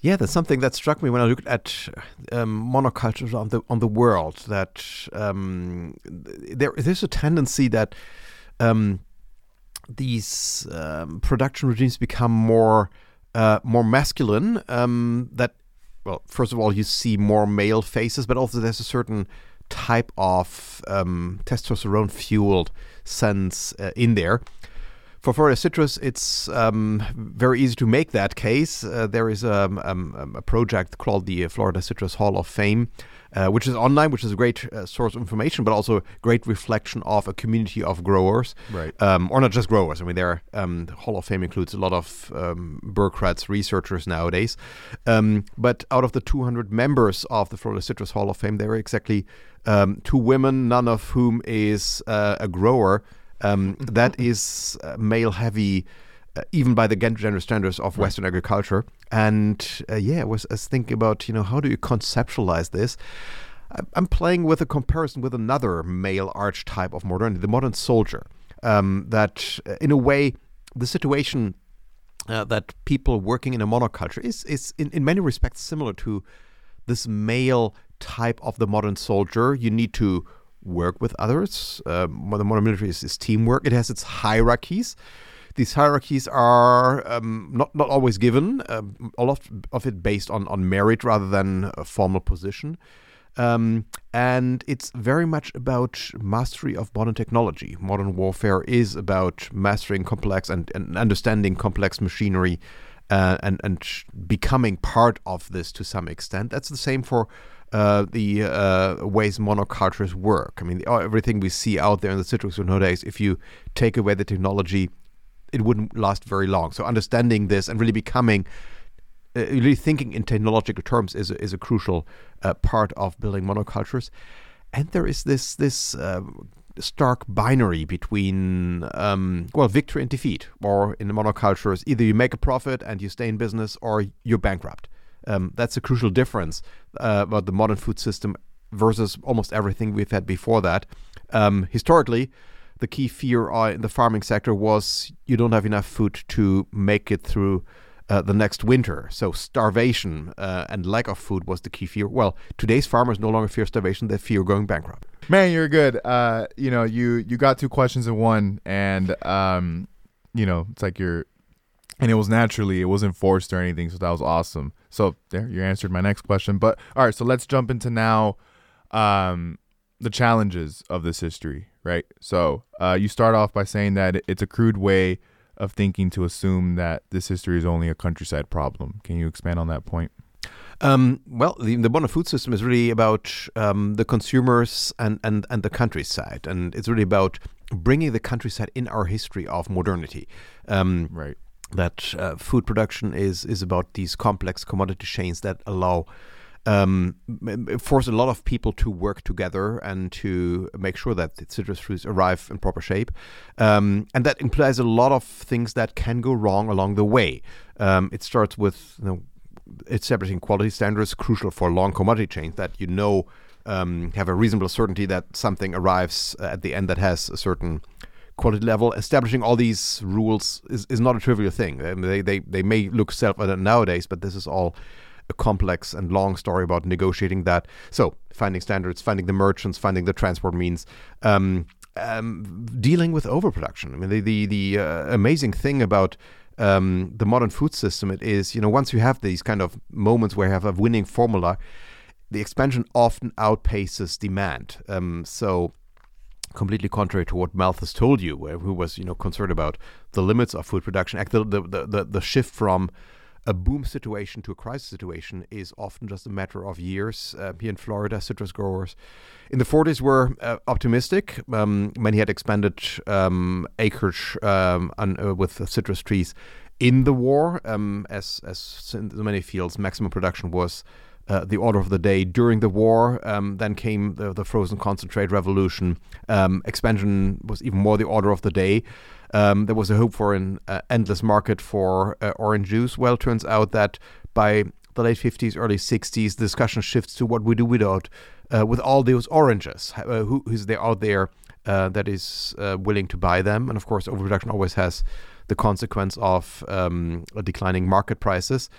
Yeah, that's something that struck me when I looked at um, monocultures on the on the world. That um, there there's a tendency that um, these um, production regimes become more uh, more masculine. Um, that well, first of all, you see more male faces, but also there's a certain type of um, testosterone fueled sense uh, in there. For Florida citrus, it's um, very easy to make that case. Uh, there is a, um, a, project called the Florida Citrus Hall of Fame, uh, which is online, which is a great uh, source of information, but also a great reflection of a community of growers. Right. Um, or not just growers. I mean, there um, the Hall of Fame includes a lot of um, bureaucrats, researchers nowadays. Um, but out of the 200 members of the Florida Citrus Hall of Fame, there are exactly um, two women, none of whom is uh, a grower. Um, <laughs> that is uh, male heavy, uh, even by the gender standards of Western agriculture. And uh, yeah, I was, I was thinking about you know how do you conceptualize this. I'm playing with a comparison with another male archetype of modernity, the modern soldier. Um, that, uh, in a way, the situation uh, that people working in a monoculture is, is in, in many respects similar to this male type of the modern soldier. You need to work with others. Um, the modern military is, is, teamwork. It has its hierarchies. These hierarchies are um, not not always given. Um, a lot of it based on on merit rather than a formal position. Um, and it's very much about mastery of modern technology. Modern warfare is about mastering complex and, and understanding complex machinery uh, and, and becoming part of this to some extent. That's the same for uh, the uh, ways monocultures work. I mean, the, everything we see out there in the citrus nowadays, if you take away the technology, it wouldn't last very long. So understanding this and really becoming uh, really thinking in technological terms is a, is a crucial uh, part of building monocultures. And there is this this uh, stark binary between um, well victory and defeat, or in the monocultures, either you make a profit and you stay in business, or you're bankrupt. Um, that's a crucial difference uh, about the modern food system versus almost everything we've had before that. Um, historically, the key fear uh, in the farming sector was you don't have enough food to make it through uh, the next winter. So starvation uh, and lack of food was the key fear. Well, today's farmers no longer fear starvation; they fear going bankrupt. Man, you're good. Uh, you know, you you got two questions in one, and um, you know, it's like you're, and it was naturally, it wasn't forced or anything. So that was awesome. So there, you answered my next question. But all right, so let's jump into now, um, the challenges of this history, right? So uh, you start off by saying that it's a crude way of thinking to assume that this history is only a countryside problem. Can you expand on that point? Um, well, the, the modern food system is really about um, the consumers and, and, and the countryside. And it's really about bringing the countryside in our history of modernity. Um, right. That uh, food production is, is about these complex commodity chains that allow um, force a lot of people to work together and to make sure that the citrus fruits arrive in proper shape. Um, and that implies a lot of things that can go wrong along the way. Um, it starts with you know, establishing quality standards, crucial for long commodity chains that you know um, have a reasonable certainty that something arrives at the end that has a certain quality level. Establishing all these rules is, is not a trivial thing. I mean, they, they, they may look self evident nowadays, but this is all a complex and long story about negotiating that. So finding standards, finding the merchants, finding the transport means. Um, um, dealing with overproduction. I mean, the the, the uh, amazing thing about um, the modern food system it is, you know, once you have these kind of moments where you have a winning formula, the expansion often outpaces demand. Um, so completely contrary to what Malthus told you, who was you know concerned about the limits of food production. The the the, the shift from a boom situation to a crisis situation is often just a matter of years. Uh, here in Florida, citrus growers in the 40s were uh, optimistic. Um, many had expanded um, acreage um, on, uh, with citrus trees in the war, um, as as in many fields, maximum production was. Uh, the order of the day during the war. Um, then came the, the, frozen concentrate revolution. Um, expansion was even more the order of the day. Um, there was a hope for an uh, endless market for uh, orange juice. Well, turns out that by the late 50s, early 60s, the discussion shifts to what we do without, uh, with all those oranges. Uh, who is there out there that is willing to buy them? And of course, overproduction always has the consequence of um, declining market prices.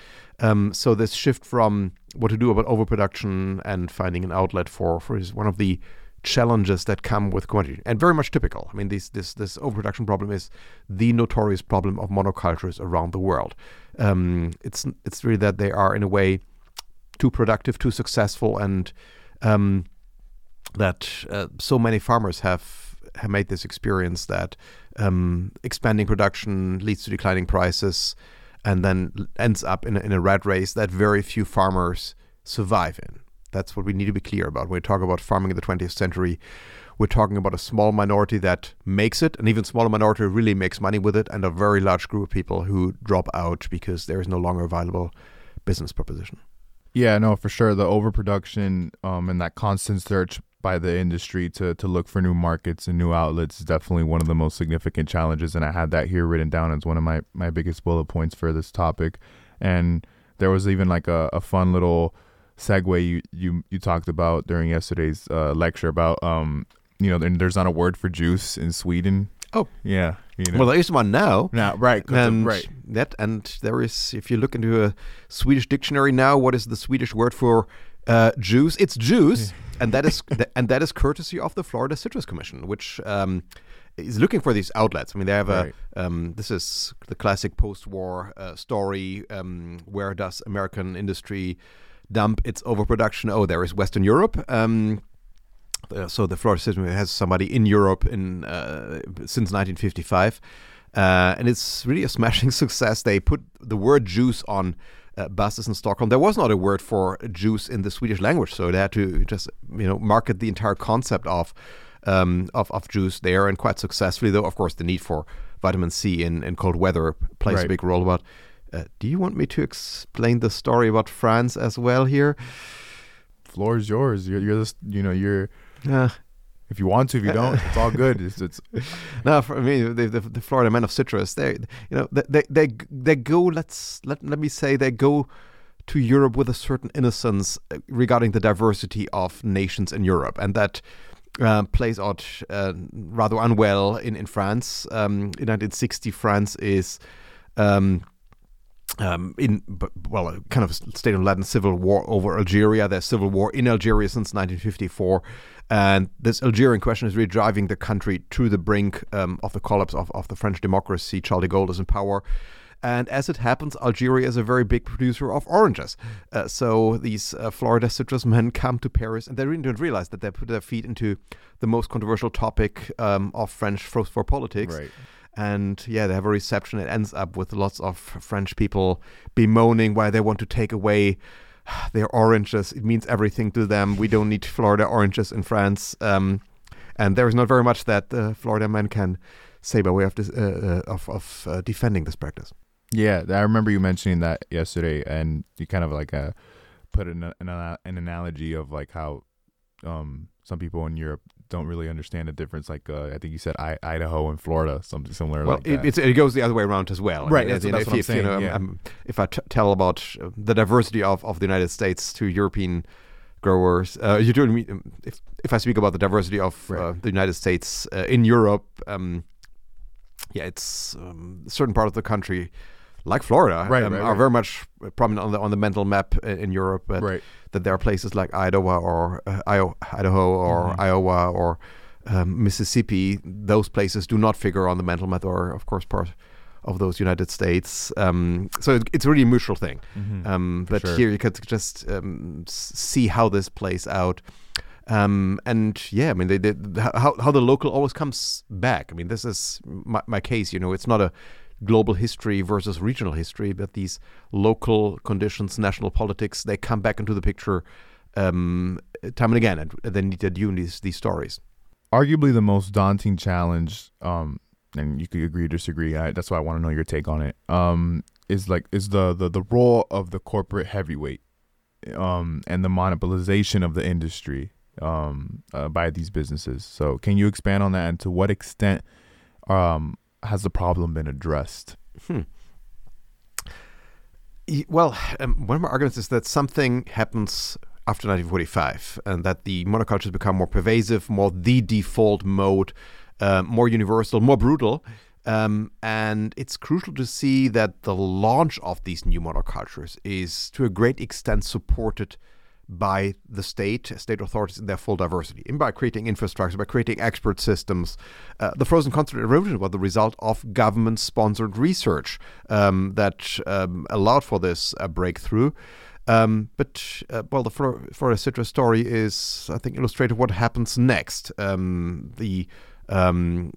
Um, so this shift from what to do about overproduction and finding an outlet for for is one of the challenges that come with commodity and very much typical. I mean, this this this overproduction problem is the notorious problem of monocultures around the world. Um, it's it's really that they are in a way too productive, too successful, and um, that uh, so many farmers have have made this experience that um, expanding production leads to declining prices, and then ends up in a, in a rat race that very few farmers survive in. That's what we need to be clear about. When we talk about farming in the 20th century, we're talking about a small minority that makes it, an even smaller minority really makes money with it, and a very large group of people who drop out because there is no longer a viable business proposition. Yeah, no, for sure. The overproduction um, and that constant search by the industry to to look for new markets and new outlets is definitely one of the most significant challenges. And I had that here written down as one of my my biggest bullet points for this topic. And there was even like a, a fun little segue you you you talked about during yesterday's uh, lecture about um you know there's not a word for juice in Sweden. Oh. yeah. You know. Well, there is one now. now, right, And right. that and there is if you look into a Swedish dictionary now, what is the Swedish word for uh, juice? It's juice, and that is <laughs> and that is courtesy of the Florida Citrus Commission, which um, is looking for these outlets. I mean, they have Right. a um, this is the classic post-war uh, story. Um, where does American industry dump its overproduction? Oh, there is Western Europe. Um, uh, so the Florida system has somebody in Europe in uh, since 1955, uh, and it's really a <laughs> smashing success. They put the word juice on uh, buses in Stockholm. There was not a word for juice in the Swedish language, so they had to just you know market the entire concept of um, of, of juice there, and quite successfully. Though of course the need for vitamin C in, in cold weather plays a big role. But uh, do you want me to explain the story about France as well here? floor is yours. You're, you're just, you know, you're, Uh, if you want to, if you don't, it's all good. <laughs> It's, it's No, for me, the, the, the Florida men of citrus, they, you know, they, they, they, they go. Let's let let me say they go to Europe with a certain innocence uh, regarding the diversity of nations in Europe, and that uh, plays out uh, rather unwell in in France. Um, in 1960, France is. Um, um, in well, a kind of state of Latin civil war over Algeria. There's civil war in Algeria since 1954, and this Algerian question is really driving the country to the brink um, of the collapse of, of the French democracy. Charles de Gaulle is in power. And as it happens, Algeria is a very big producer of oranges. Uh, so these uh, Florida citrus men <laughs> come to Paris, and they really don't realize that they put their feet into the most controversial topic um, of French for, for politics right. and yeah, they have a reception. It ends up with lots of French people bemoaning why they want to take away <sighs> their oranges. It means everything to them. We don't need Florida oranges in France, um, and there is not very much that the Florida men can say by way of this, uh, uh, of, of uh, defending this practice. Yeah, I remember you mentioning that yesterday, and you kind of like uh, put an, an an analogy of like how um, some people in Europe don't really understand the difference. Like uh, I think you said I- Idaho and Florida, something similar. Well, like it, it goes the other way around as well. I Right, mean, that's- that's if, what I'm if, you know, saying, yeah. if I t- tell about uh, the diversity of, of the United States to European growers, uh, you don't mean um, if if I speak about the diversity of uh, the United States uh, in Europe, um, yeah, it's um, a certain part of the country. Like Florida, Right, um, right, are right. very much prominent on the on the mental map in Europe. But right. that there are places like Idaho or uh, Idaho or Mhm. Iowa or um, Mississippi. Those places do not figure on the mental map, or of course part of those United States. Um, so it, it's really a mutual thing. Mhm. Um, but sure. here you could just um, see how this plays out. Um, and yeah, I mean, they, they, how how the local always comes back. I mean, this is my, my case. You know, it's not a global history versus regional history, but these local conditions, national politics, they come back into the picture um, time and again, and they need to do these these stories. arguably the most daunting challenge um and you could agree or disagree I, that's why i want to know your take on it um is like is the, the the role of the corporate heavyweight um and the monopolization of the industry um uh, by these businesses so can you expand on that and to what extent um has the problem been addressed Hmm. Well, um, one of my arguments is that something happens after 1945, and that the monocultures become more pervasive, more the default mode, uh, more universal, more brutal. Um, and it's crucial to see that the launch of these new monocultures is to a great extent supported by the state, state authorities in their full diversity, and by creating infrastructure, by creating expert systems. Uh, the frozen concentrate erosion was the result of government-sponsored research um, that um, allowed for this uh, breakthrough. Um, but uh, well, the Flor- Florida citrus story is, I think, illustrated what happens next. Um, the um,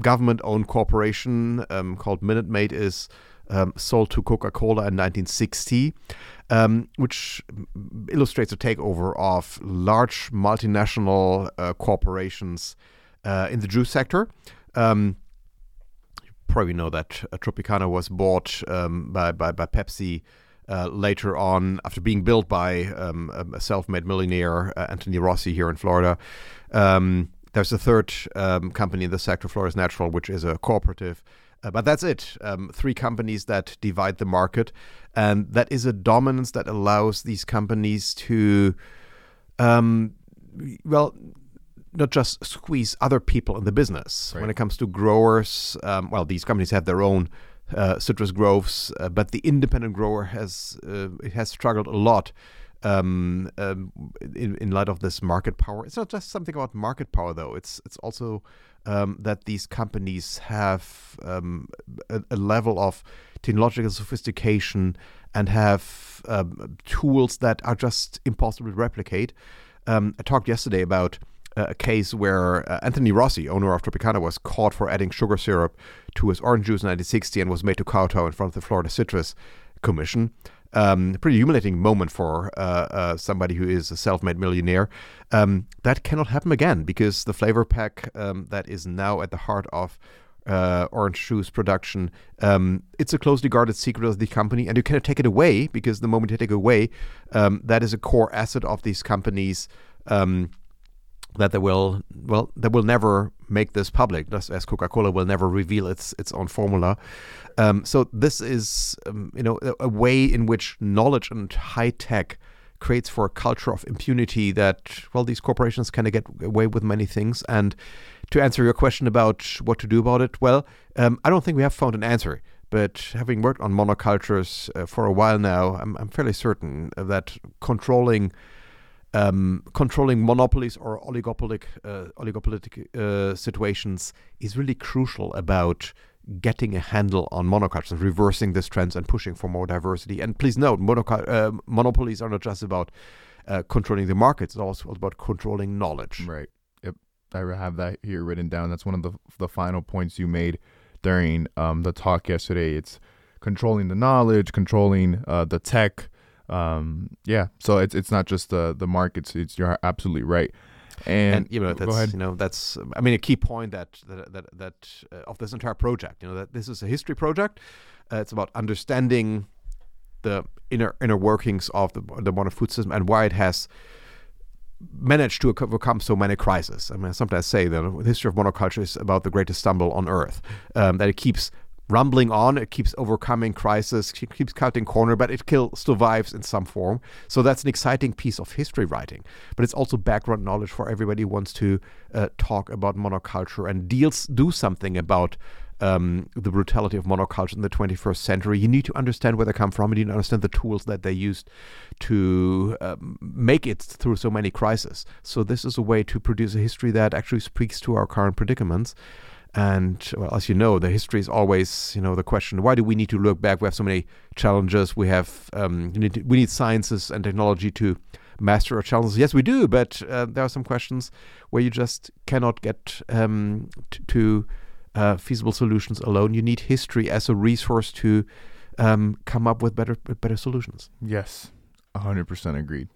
government-owned corporation um, called Minute Maid is um, sold to Coca-Cola in 1960, um, which illustrates a takeover of large multinational uh, corporations uh, in the juice sector. Um, you probably know that uh, Tropicana was bought um, by, by, by Pepsi uh, later on after being built by um, a self-made millionaire, uh, Anthony Rossi, here in Florida. Um, there's a third company in the sector, Florida's Natural, which is a cooperative. Uh, but that's it. Um, three companies that divide the market, and that is a dominance that allows these companies to, um, well, not just squeeze other people in the business. Right. When it comes to growers, um, well, these companies have their own uh, citrus groves, uh, but the independent grower has uh, has struggled a lot um, um, in, in light of this market power. It's not just something about market power, though. It's it's also um, that these companies have um, a, a, level of technological sophistication and have um, tools that are just impossible to replicate. Um, I talked yesterday about a case where uh, Anthony Rossi, owner of Tropicana, was caught for adding sugar syrup to his orange juice in 1960 and was made to kowtow in front of the Florida Citrus Commission. Um, pretty humiliating moment for uh, uh, somebody who is a self-made millionaire. Um, that cannot happen again because the flavor pack um, that is now at the heart of uh, orange juice production, um, it's a closely guarded secret of the company, and you cannot take it away because the moment you take it away, um, that is a core asset of these companies. Um, that they will well they will never make this public. As coca-cola will never reveal its its own formula. Um, so this is um, you know a, a, way in which knowledge and high tech creates for a culture of impunity that well these corporations kind of get away with many things. And to answer your question about what to do about it well um, i don't think we have found an answer. But having worked on monocultures uh, for a while now I'm, I'm fairly certain that controlling um, controlling monopolies or oligopolic uh, oligopolitic uh, situations is really crucial about getting a handle on monocultures, reversing this trends, and pushing for more diversity. And please note, uh, monopolies are not just about uh, controlling the markets; it's also about controlling knowledge. Right. Yep. I have that here written down. That's one of the the final points you made during um, the talk yesterday. It's controlling the knowledge, controlling uh, the tech um, yeah, so it's it's not just the the markets. It's you're absolutely right. And, and, you know that's you know that's I mean a key point that that that, that uh, of this entire project. You know that this is a history project. Uh, it's about understanding the inner inner workings of the the modern food system and why it has managed to overcome so many crises. I mean, I sometimes say that the history of monoculture is about the greatest stumble on earth. Um, that it keeps rumbling on. It keeps overcoming crisis, keeps cutting corner, but it still survives in some form. So that's an exciting piece of history writing. But it's also background knowledge for everybody who wants to uh, talk about monoculture and deals do something about. Um, the brutality of monoculture in the 21st century. You need to understand where they come from, you need to understand the tools that they used to um, make it through so many crises. So this is a way to produce a history that actually speaks to our current predicaments. And well, as you know, the history is always, you know, the question: Why do we need to look back? We have so many challenges. We have um, we, need we need sciences and technology to master our challenges. Yes, we do, but uh, there are some questions where you just cannot get um, t- to uh, feasible solutions alone. You need history as a resource to um, come up with better better solutions. Yes, hundred percent agreed.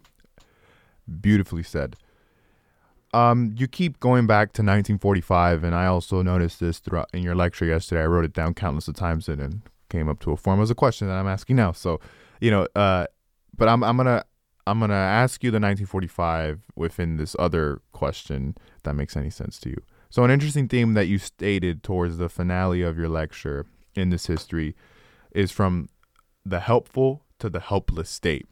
Beautifully said. Um, you keep going back to 1945, and I also noticed this throughout in your lecture yesterday. I wrote it down countless of times and then came up to a form as a question that I'm asking now. So, you know, uh, but I'm I'm gonna I'm gonna ask you the 1945 within this other question. If that makes any sense to you. So, an interesting theme that you stated towards the finale of your lecture in this history is from the helpful to the helpless state.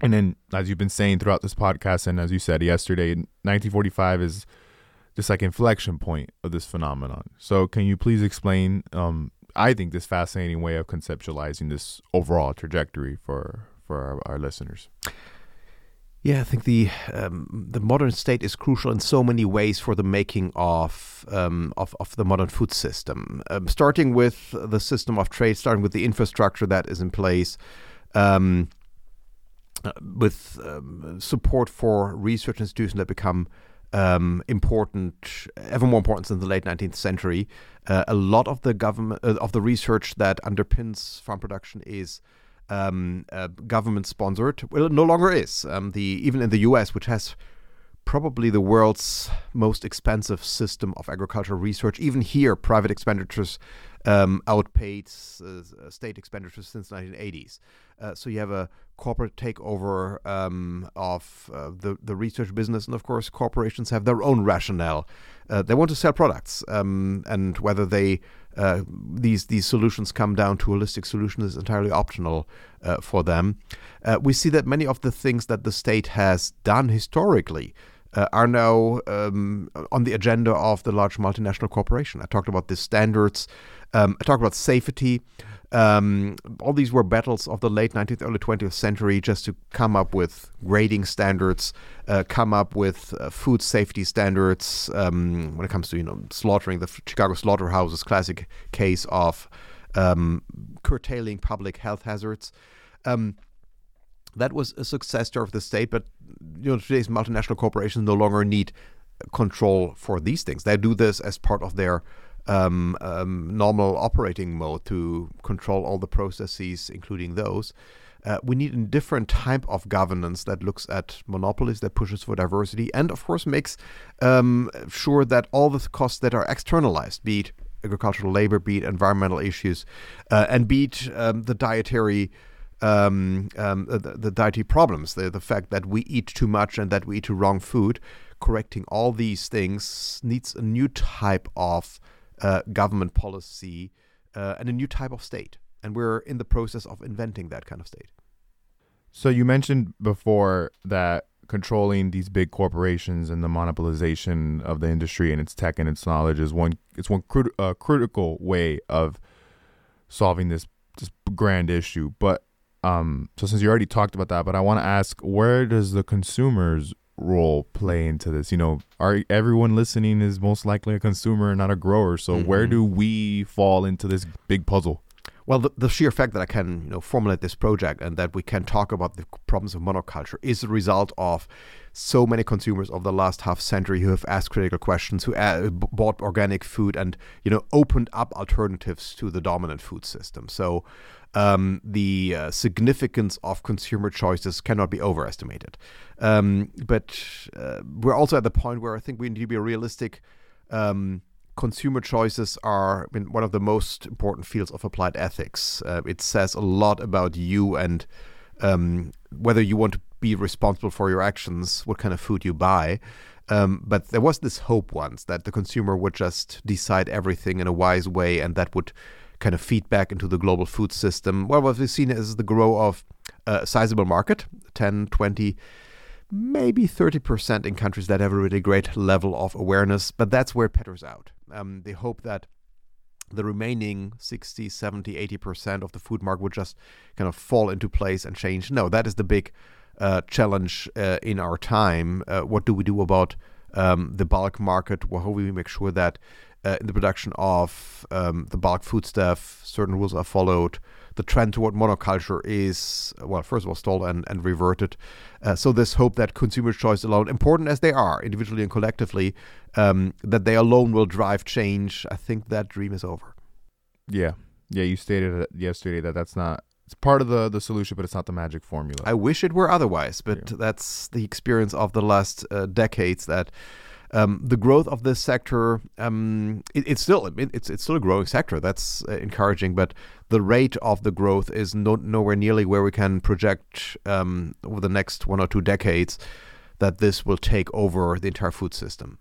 And then, as you've been saying throughout this podcast, and as you said yesterday, 1945 is this like inflection point of this phenomenon. So, can you please explain? Um, I think this fascinating way of conceptualizing this overall trajectory for for our, our listeners. Yeah, I think the um, the modern state is crucial in so many ways for the making of um, of, of the modern food system. Um, starting with the system of trade, starting with the infrastructure that is in place. Um, with um, support for research institutions that become um, important, ever more important since the late 19th century. Uh, a lot of the government uh, of the research that underpins farm production is um, uh, government sponsored. Well, it no longer is. Um, the even in the U.S., which has probably the world's most expensive system of agricultural research. Even here, private expenditures um, outpaid uh, state expenditures since the 1980s. Uh, so you have a corporate takeover um, of uh, the the research business, and of course, corporations have their own rationale. Uh, they want to sell products, um, and whether they uh, these these solutions come down to holistic solutions is entirely optional uh, for them. we see that many of the things that the state has done historically uh, are now um, on the agenda of the large multinational corporation. I talked about the standards. Um, I talked about safety. Um, all these were battles of the late 19th, early 20th century just to come up with grading standards, uh, come up with uh, food safety standards um, when it comes to you know slaughtering the Chicago slaughterhouses, classic case of um, curtailing public health hazards. Um, that was a success story of the state, but you know today's multinational corporations no longer need control for these things. They do this as part of their um, um, normal operating mode to control all the processes, including those. Uh, we need a different type of governance that looks at monopolies, that pushes for diversity, and of course makes um, sure that all the costs that are externalized, be it agricultural labor, be it environmental issues, uh, and be it um, the dietary um, um, the, the dietary problems, the, the fact that we eat too much and that we eat the wrong food, correcting all these things needs a new type of uh, government policy uh, and a new type of state. And we're in the process of inventing that kind of state. So you mentioned before that controlling these big corporations and the monopolization of the industry and its tech and its knowledge is one it's one uh, critical way of solving this this grand issue. But um, so since you already talked about that, but I want to ask, where does the consumer's role play into this? You know, are everyone listening is most likely a consumer, and not a grower. So mm-hmm. where do we fall into this big puzzle? Well, the, the, sheer fact that I can, you know, formulate this project and that we can talk about the problems of monoculture is a result of so many consumers of the last half century who have asked critical questions, who uh, bought organic food, and you know, opened up alternatives to the dominant food system. So um, the uh, significance of consumer choices cannot be overestimated. Um, but uh, we're also at the point where I think we need to be realistic. Um, consumer choices are I mean, one of the most important fields of applied ethics. Uh, it says a lot about you and um, whether you want to be responsible for your actions, what kind of food you buy. Um, but there was this hope once that the consumer would just decide everything in a wise way and that would kind of feedback into the global food system. Well, what we've seen is the grow of a sizable market 10, 20, maybe 30% in countries that have a really great level of awareness, but that's where it peters out. Um, they hope that the remaining 60, 70, 80% of the food market would just kind of fall into place and change. No, that is the big uh, challenge uh, in our time. Uh, what do we do about um, the bulk market? Well, how do we make sure that uh, in the production of um, the bulk foodstuff, certain rules are followed. The trend toward monoculture is, well, first of all, stalled and, and reverted. Uh, so, this hope that consumer choice alone, important as they are individually and collectively, um, that they alone will drive change, I think that dream is over. Yeah. Yeah. You stated yesterday that that's not it's part of the the solution, but it's not the magic formula. I wish it were otherwise, but yeah. that's the experience of the last uh, decades that um, the growth of this sector, um, it, it's still it, it's it's still a growing sector. That's uh, encouraging, but the rate of the growth is no, nowhere nearly where we can project um, over the next one or two decades that this will take over the entire food system.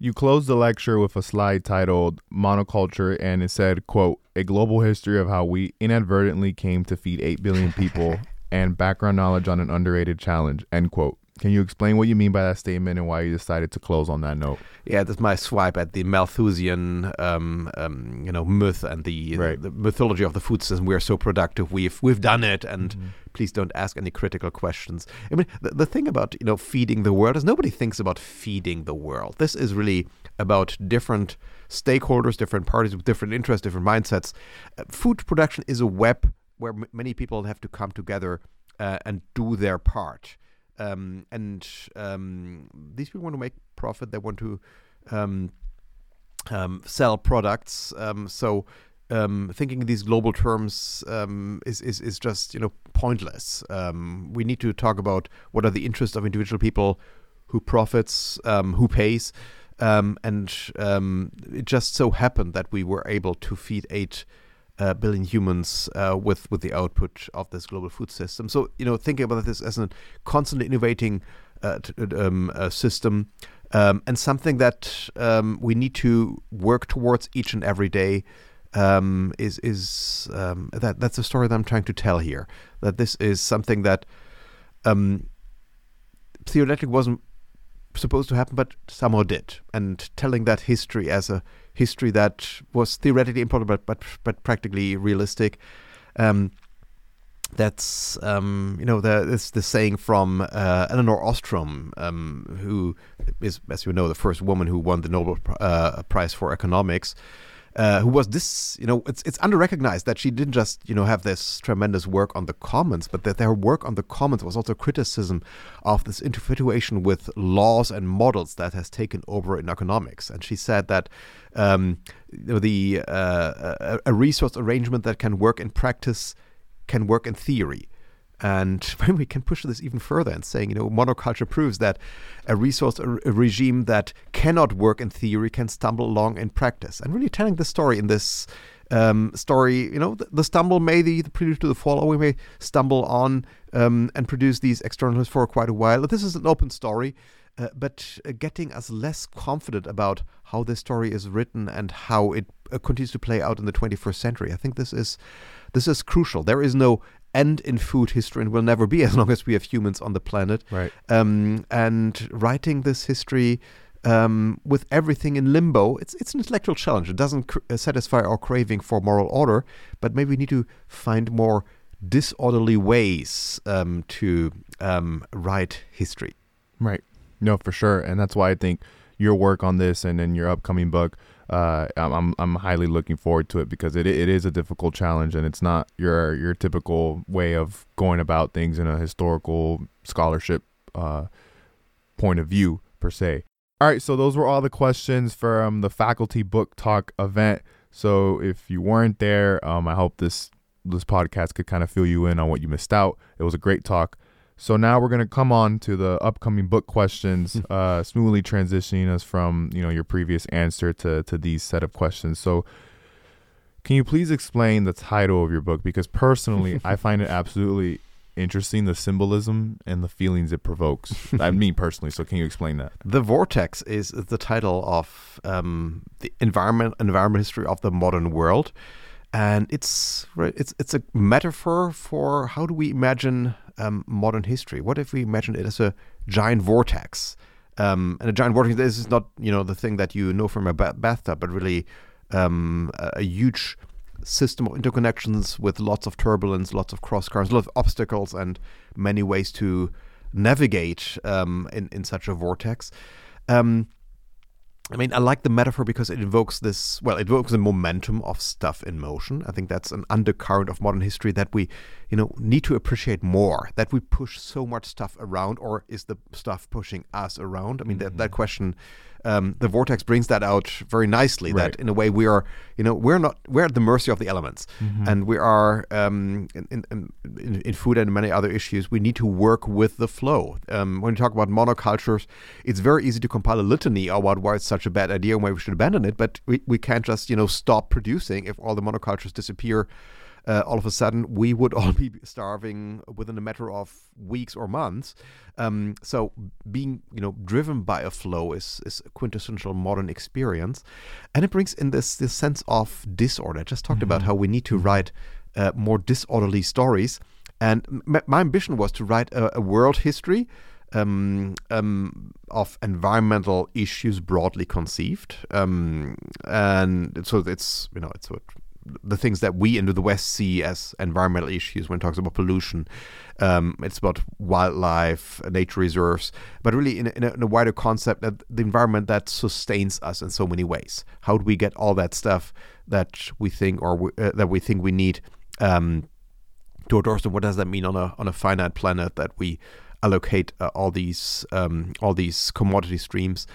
You closed the lecture with a slide titled Monoculture and it said, quote, a global history of how we inadvertently came to feed 8 billion people <laughs> and background knowledge on an underrated challenge, end quote. Can you explain what you mean by that statement and why you decided to close on that note? Yeah, that's my swipe at the Malthusian, um, um, you know, myth and the, right. the, the mythology of the food system. We're so productive. We've we've done it, and mm-hmm. please don't ask any critical questions. I mean, the, the thing about you know feeding the world is nobody thinks about feeding the world. This is really about different stakeholders, different parties with different interests, different mindsets. Uh, food production is a web where m- many people have to come together uh, and do their part. Um, and um, these people want to make profit. They want to um, um sell products. Um, so um, thinking these global terms is, is is just you know pointless. we need to talk about what are the interests of individual people, who profits, who pays. And it just so happened that we were able to feed eight uh, billion humans uh, with with the output of this global food system. So you know, thinking about this as a constantly innovating uh, t- um, system um, and something that um, we need to work towards each and every day. Um, is is um, that that's a story that I'm trying to tell here. That this is something that um, theoretically wasn't supposed to happen, but somehow did. And telling that history as a history that was theoretically improbable, but but, but practically realistic. Um, that's um, you know the it's the saying from uh, Elinor Ostrom, um, who is, as you know, the first woman who won the Nobel uh, Prize for economics uh, who was this, you know, it's it's underrecognized that she didn't just, you know, have this tremendous work on the commons, but that her work on the commons was also criticism of this infatuation with laws and models that has taken over in economics. And she said that um, the uh, a resource arrangement that can work in practice can work in theory. And <laughs> we can push this even further and saying, you know, monoculture proves that a resource regime that cannot work in theory can stumble along in practice. And really telling the story in this um, story, you know, the, the, stumble may be the prelude to the fall, or we may stumble on um, and produce these externals for quite a while. This is an open story. Uh, but uh, getting us less confident about how this story is written and how it uh, continues to play out in the 21st century. I think this is this is crucial. There is no end in food history and will never be <laughs> as long as we have humans on the planet. Right. Um, and writing this history um, with everything in limbo, it's it's an intellectual challenge. It doesn't cr- uh, satisfy our craving for moral order, but maybe we need to find more disorderly ways um, to um, write history. Right. No, for sure, and that's why I think your work on this and in your upcoming book uh, I'm I'm highly looking forward to it because it it is a difficult challenge and it's not your your typical way of going about things in a historical scholarship uh, point of view per se. All right, so those were all the questions from the faculty book talk event. So if you weren't there, um, I hope this this podcast could kind of fill you in on what you missed out. It was a great talk. So now we're going to come on to the upcoming book questions, <laughs> uh, smoothly transitioning us from you know your previous answer to to these set of questions. So, can you please explain the title of your book? Because personally, I <laughs> find it absolutely interesting the symbolism and the feelings it provokes. <laughs> I mean personally. So, can you explain that? The Vortex is the title of um, the environment environment history of the modern world and it's it's it's a metaphor for how do we imagine um, modern history? What if we imagine it as a giant vortex? Um, and a giant vortex this is not you know the thing that you know from a ba- bathtub, but really um, a, a, huge system of interconnections with lots of turbulence, lots of cross currents, lots of obstacles, and many ways to navigate um, in in such a vortex. Um, I mean, I like the metaphor because it evokes this, well, it evokes the momentum of stuff in motion. I think that's an undercurrent of modern history that we, you know, need to appreciate more. That we push so much stuff around, or is the stuff pushing us around? I mean, mm-hmm. that, that question um, the vortex brings that out very nicely. Right. That in a way we are, you know, we're not we're at the mercy of the elements, mm-hmm. and we are um, in, in, in, in, food and many other issues. We need to work with the flow. Um, when you talk about monocultures, it's very easy to compile a litany about why it's such a bad idea and why we should abandon it. But we, we can't just you know stop producing if all the monocultures disappear uh, all of a sudden we would <laughs> all be starving within a matter of weeks or months. Um, so being you know driven by a flow is is a quintessential modern experience, and it brings in this this sense of disorder. I just talked mm-hmm. about how we need to mm-hmm. write uh, more disorderly stories, and m- my ambition was to write a, a world history. Um, um, of environmental issues broadly conceived, um, and so it's you know it's what the things that we in the West see as environmental issues when it talks about pollution. Um, it's about wildlife, nature reserves, but really in a, in, a, in a, wider concept that the environment that sustains us in so many ways. How do we get all that stuff that we think or we, uh, that we think we need um, to our? What does that mean on a on a finite planet that we allocate uh, all these um, all these commodity streams?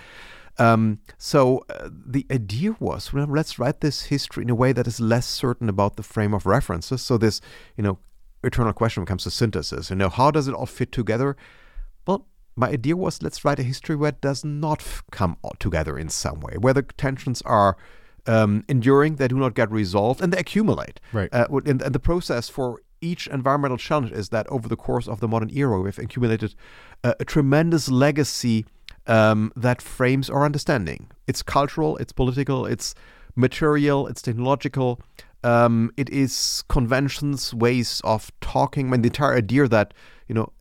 Um, so uh, the idea was, let's write this history in a way that is less certain about the frame of references. So this, you know, eternal question when it comes to synthesis. You know, how does it all fit together? Well, my idea was let's write a history where it does not f- come together in some way, where the tensions are um, enduring, they do not get resolved, and they accumulate. Right. Uh, and, and the process for each environmental challenge is that over the course of the modern era, we've accumulated a, a tremendous legacy um, that frames our understanding. It's cultural, it's political, it's material, it's technological. Um, it is conventions, ways of talking. I mean, the entire idea that you know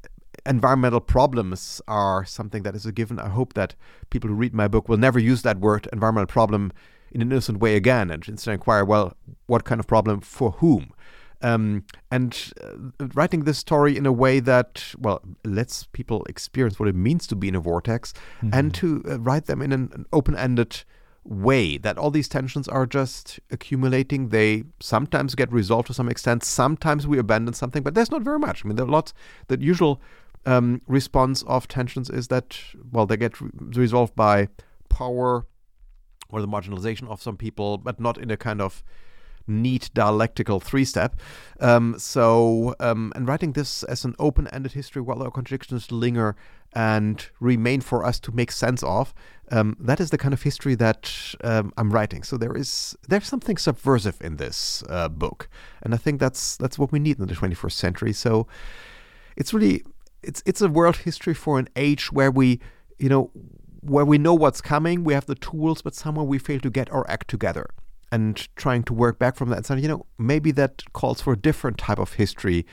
environmental problems are something that is a given. I hope that people who read my book will never use that word environmental problem in an innocent way again, and instead inquire, well, what kind of problem for whom? Um, and uh, writing this story in a way that, well, lets people experience what it means to be in a vortex and to uh, write them in an, an open ended way that all these tensions are just accumulating. They sometimes get resolved to some extent. Sometimes we abandon something, but there's not very much. I mean, there are lots. The usual um, response of tensions is that, well, they get re- resolved by power or the marginalization of some people, but not in a kind of neat dialectical three step. Um, so, um, and writing this as an open ended history while our contradictions linger and remain for us to make sense of, um, that is the kind of history that um, I'm writing. So there is there's something subversive in this uh, book, and I think that's that's what we need in the 21st century. So it's really it's it's a world history for an age where we you know where we know what's coming, we have the tools, but somehow we fail to get our act together. And trying to work back from that, and saying, you know, maybe that calls for a different type of history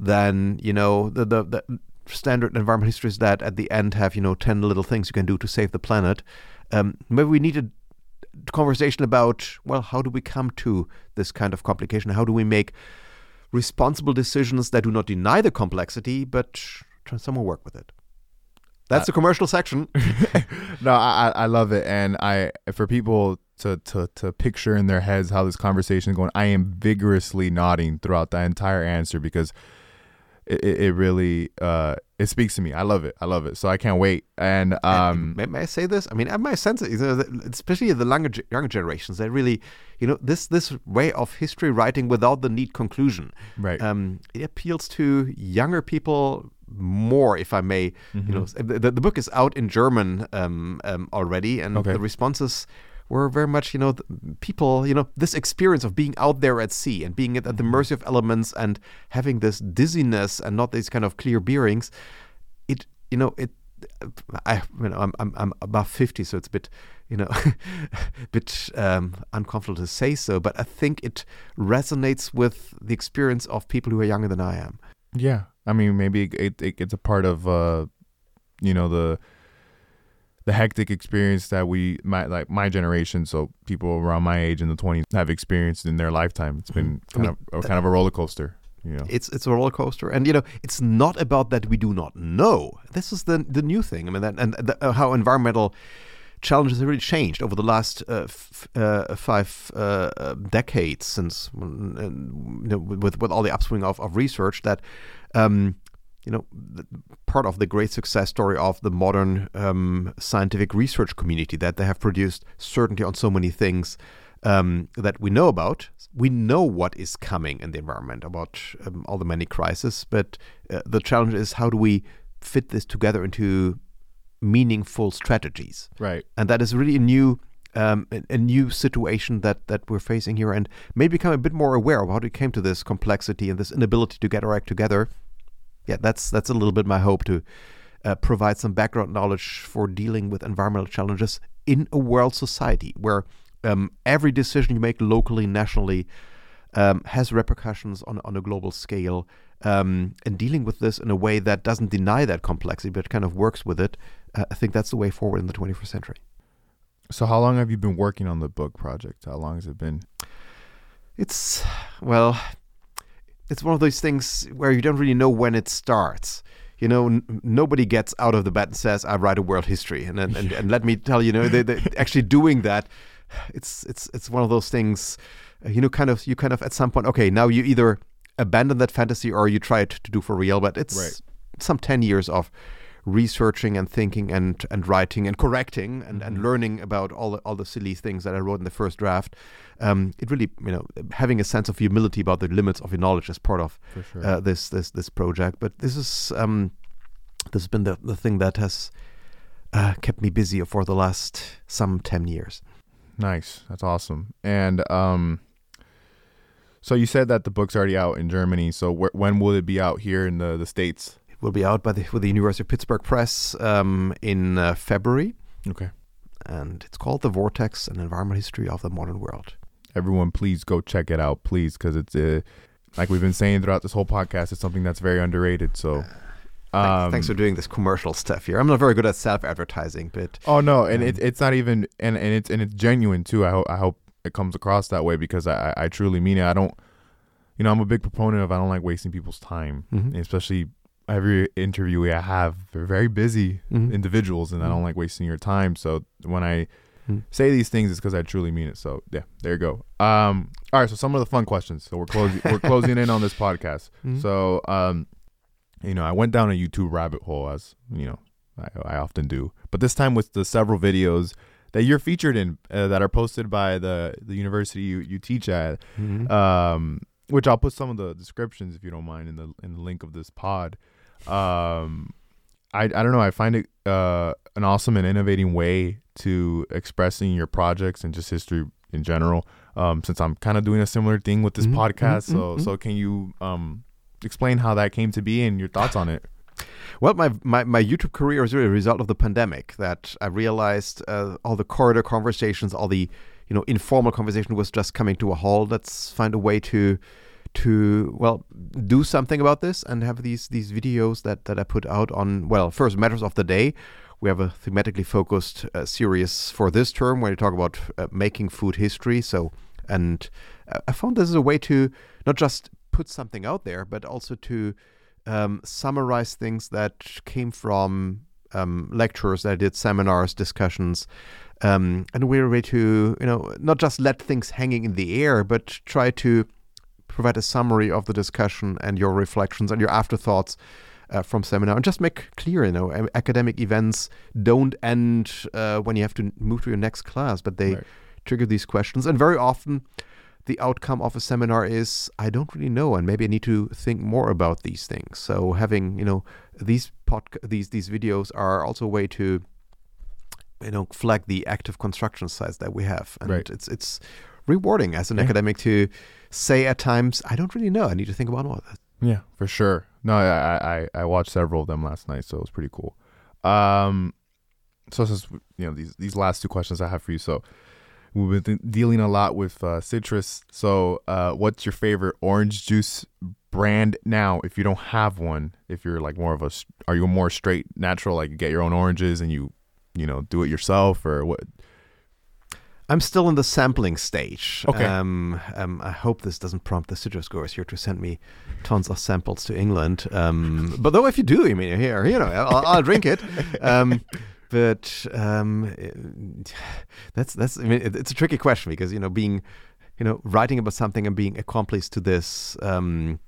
than you know the the, the standard environment histories that at the end have you know ten little things you can do to save the planet. Um, maybe we need a conversation about well, how do we come to this kind of complication? How do we make responsible decisions that do not deny the complexity, but try somehow work with it? That's the commercial section. <laughs> no, I I I love it, and I for people to to to picture in their heads how this conversation is going. I am vigorously nodding throughout the entire answer because it, it, it really uh it speaks to me. I love it. I love it. So I can't wait. And um, may, may I say this? I mean, I my sense, is, uh, that especially the younger, younger generations, they really, you know, this this way of history writing without the neat conclusion, right. um, it appeals to younger people more, if I may. You know, Mm-hmm. the, the, the book is out in German um, um, already, and Okay. the responses were very much, you know, people, you know, this experience of being out there at sea and being at, at the Mm-hmm. mercy of elements and having this dizziness and not these kind of clear bearings. It, you know, it. I, you know, I'm, I'm, I'm above 50, so it's a bit, you know, a <laughs> bit um, uncomfortable to say so, but I think it resonates with the experience of people who are younger than I am. Yeah, I mean, maybe it, it it's a part of uh, you know the the hectic experience that we my like my generation, so people around my age in the twenties have experienced in their lifetime. It's been. I kind mean, of a, kind of a roller coaster, you know. It's it's a roller coaster, and you know it's not about that we do not know. This is the the new thing. I mean, that, and the, uh, how environmental challenges have really changed over the last uh, f- uh, five uh, uh, decades since uh, you know, with with all the upswing of, of research that. Um, you know, part of the great success story of the modern um, scientific research community that they have produced certainty on so many things um, that we know about. We know what is coming in the environment about um, all the many crises, but uh, the challenge is how do we fit this together into meaningful strategies? right. and that is really a new um, a, a new situation that that we're facing here, and maybe become a bit more aware of how we came to this complexity and this inability to get our act together. Yeah, that's that's a little bit my hope to uh, provide some background knowledge for dealing with environmental challenges in a world society where um, every decision you make locally, nationally, um, has repercussions on on a global scale. Um, and dealing with this in a way that doesn't deny that complexity, but kind of works with it, uh, I think that's the way forward in the 21st century. So how long have you been working on the book project? How long has it been? It's well, it's one of those things where you don't really know when it starts. You know, n- nobody gets out of the bed and says, "I write a world history," and and, and, and let me tell you, you know, they, they <laughs> actually doing that. It's it's it's one of those things. uh, You know, kind of you kind of at some point, okay, now you either abandon that fantasy or you try it to do for real. But it's Right. some ten years of researching and thinking and and writing and correcting and, and learning about all the, all the silly things that I wrote in the first draft. Um, it really, you know, having a sense of humility about the limits of your knowledge is part of sure. uh, this this this project. But this is um, this has been the, the thing that has uh, kept me busy for the last some 10 years. Nice. That's awesome. And um, so you said that the book's already out in Germany. So wh- when will it be out here in the, the States? Will be out by the, with the University of Pittsburgh Press um, in uh, February. Okay. And it's called The Vortex An Environmental History of the Modern World. Everyone, please go check it out, please, because it's uh, like we've been saying throughout this whole podcast, it's something that's very underrated. So um, thanks for doing this commercial stuff here. I'm not very good at self advertising, but oh no, and um, it, it's not even and, and it's and it's genuine too. I hope I hope it comes across that way because I I truly mean it. I don't, you know, I'm a big proponent of I don't like wasting people's time, mm-hmm. especially every interview I have. They're very busy mm-hmm. individuals, and mm-hmm. I don't like wasting your time. So when I mm-hmm. say these things, it's because I truly mean it. So yeah, there you go. Um, all right, so some of the fun questions. So we're closing we're <laughs> closing in on this podcast. Mm-hmm. So um you know, I went down a YouTube rabbit hole as you know I, I often do, but this time with the several videos that you're featured in uh, that are posted by the the university you, you teach at, mm-hmm. um, which I'll put some of the descriptions if you don't mind in the in the link of this pod. Um, I I don't know. I find it uh, an awesome and innovating way to expressing your projects and just history in general. Um, since I'm kind of doing a similar thing with this mm-hmm. podcast, mm-hmm. so mm-hmm. so can you um explain how that came to be and your thoughts on it. Well, my, my, my YouTube career is really a result of the pandemic that I realized uh, all the corridor conversations, all the you know informal conversation was just coming to a halt. Let's find a way to to well do something about this and have these these videos that that I put out on well first matters of the day. We have a thematically focused uh, series for this term where we talk about uh, making food history. So and uh, I found this is a way to not just put something out there, but also to um, summarize things that came from um, lectures that I did, seminars, discussions, um, and we're ready to, you know, not just let things hanging in the air, but try to provide a summary of the discussion and your reflections and your afterthoughts uh, from seminar, and just make clear, you know, academic events don't end uh, when you have to move to your next class, but they right. trigger these questions, and very often the outcome of a seminar is I don't really know, and maybe I need to think more about these things. So having you know these pod these these videos are also a way to you know flag the active construction sites that we have, and right. it's it's rewarding as an yeah. academic to say at times I don't really know. I need to think about all of that. Yeah, for sure. No, I I I watched several of them last night, so it was pretty cool. Um, so since you know these these last two questions I have for you, so We've been dealing a lot with uh, citrus. So, uh, what's your favorite orange juice brand now? If you don't have one, if you're like more of a, are you more straight natural, like you get your own oranges and you, you know, do it yourself, or what? I'm still in the sampling stage. Okay. Um, um, I hope this doesn't prompt the citrus growers here to send me tons of samples to England. Um, <laughs> but though, if you do, I mean, here, you know, I'll, I'll drink it. Um, but um, that's that's I mean, it's a tricky question because you know being you know writing about something and being accomplice to this um,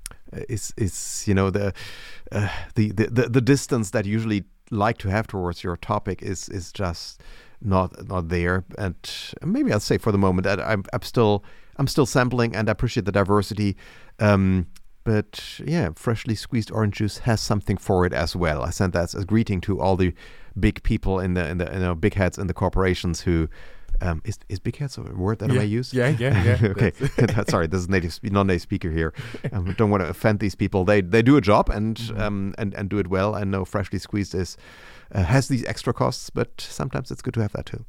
is is you know the, uh, the, the the distance that you usually like to have towards your topic is is just not not there and maybe I'll say for the moment that I'm, I'm still I'm still sampling and I appreciate the diversity um, but yeah, freshly squeezed orange juice has something for it as well. I sent that as a greeting to all the big people in the in the you know big heads in the corporations who um, is is big heads a word that yeah. I may use? Yeah, yeah, yeah. <laughs> okay, <laughs> sorry, this is native non-native speaker here. Um, don't want to offend these people. They they do a job and <laughs> mm-hmm. um, and and do it well. I know freshly squeezed is uh, has these extra costs, but sometimes it's good to have that too.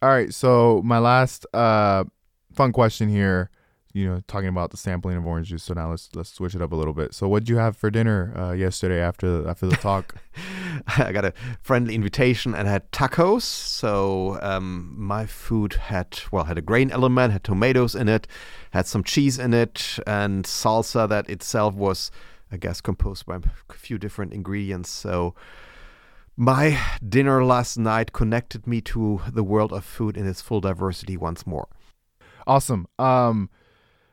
All right, so my last uh, fun question here you know talking about the sampling of orange juice. So now let's let's switch it up a little bit. So what did you have for dinner uh, yesterday after after the talk? <laughs> I got a friendly invitation and had tacos. So um, my food had well had a grain element, had tomatoes in it, had some cheese in it, and salsa that itself was, I guess, composed by a few different ingredients. So. My dinner last night connected me to the world of food in its full diversity once more. Awesome. Um,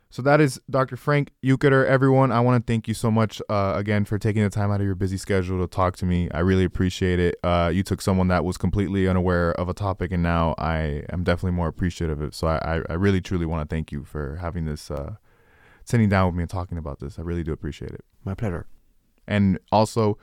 so that is Dr. Frank Uekötter, everyone. I want to thank you so much uh, again for taking the time out of your busy schedule to talk to me. I really appreciate it. Uh, you took someone that was completely unaware of a topic, and now I am definitely more appreciative of it. So I, I really, truly want to thank you for having this, uh, sitting down with me and talking about this. I really do appreciate it. My pleasure. And also,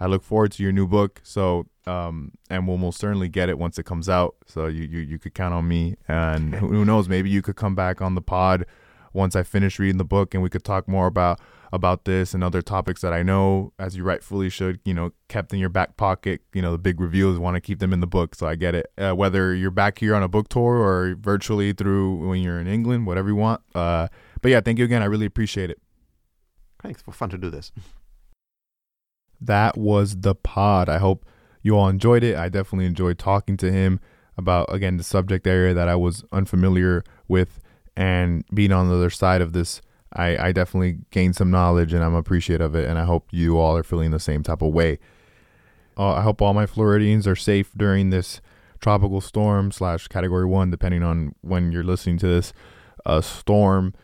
I look forward to your new book. So, um, and we'll most certainly get it once it comes out. So you you, you could count on me. And who, who knows, maybe you could come back on the pod once I finish reading the book, and we could talk more about about this and other topics that I know, as you rightfully should, you know, kept in your back pocket. You know, the big reveals want to keep them in the book, so I get it. Uh, whether you're back here on a book tour or virtually through when you're in England, whatever you want. Uh, but yeah, thank you again. I really appreciate it. Thanks. For fun to do this. <laughs> That was the pod. I hope you all enjoyed it. I definitely enjoyed talking to him about again the subject area that I was unfamiliar with and being on the other side of this I, I definitely gained some knowledge and I'm appreciative of it. And I hope you all are feeling the same type of way. Uh, I hope all my Floridians are safe during this tropical storm slash category one, depending on when you're listening to this uh, storm.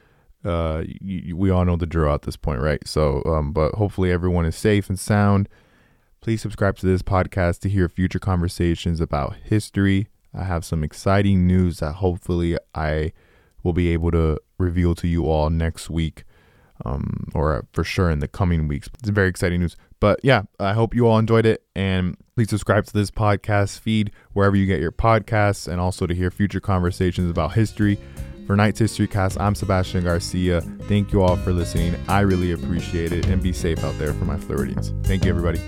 Uh, we all know the drill at this point, right? So, um, but hopefully everyone is safe and sound. Please subscribe to this podcast to hear future conversations about history. I have some exciting news that hopefully I will be able to reveal to you all next week um, or for sure in the coming weeks. It's very exciting news. But yeah, I hope you all enjoyed it. And please subscribe to this podcast feed wherever you get your podcasts and also to hear future conversations about history. For Knight's History Cast, I'm Sebastian Garcia. Thank you all for listening. I really appreciate it and be safe out there for my Floridians. Thank you, everybody.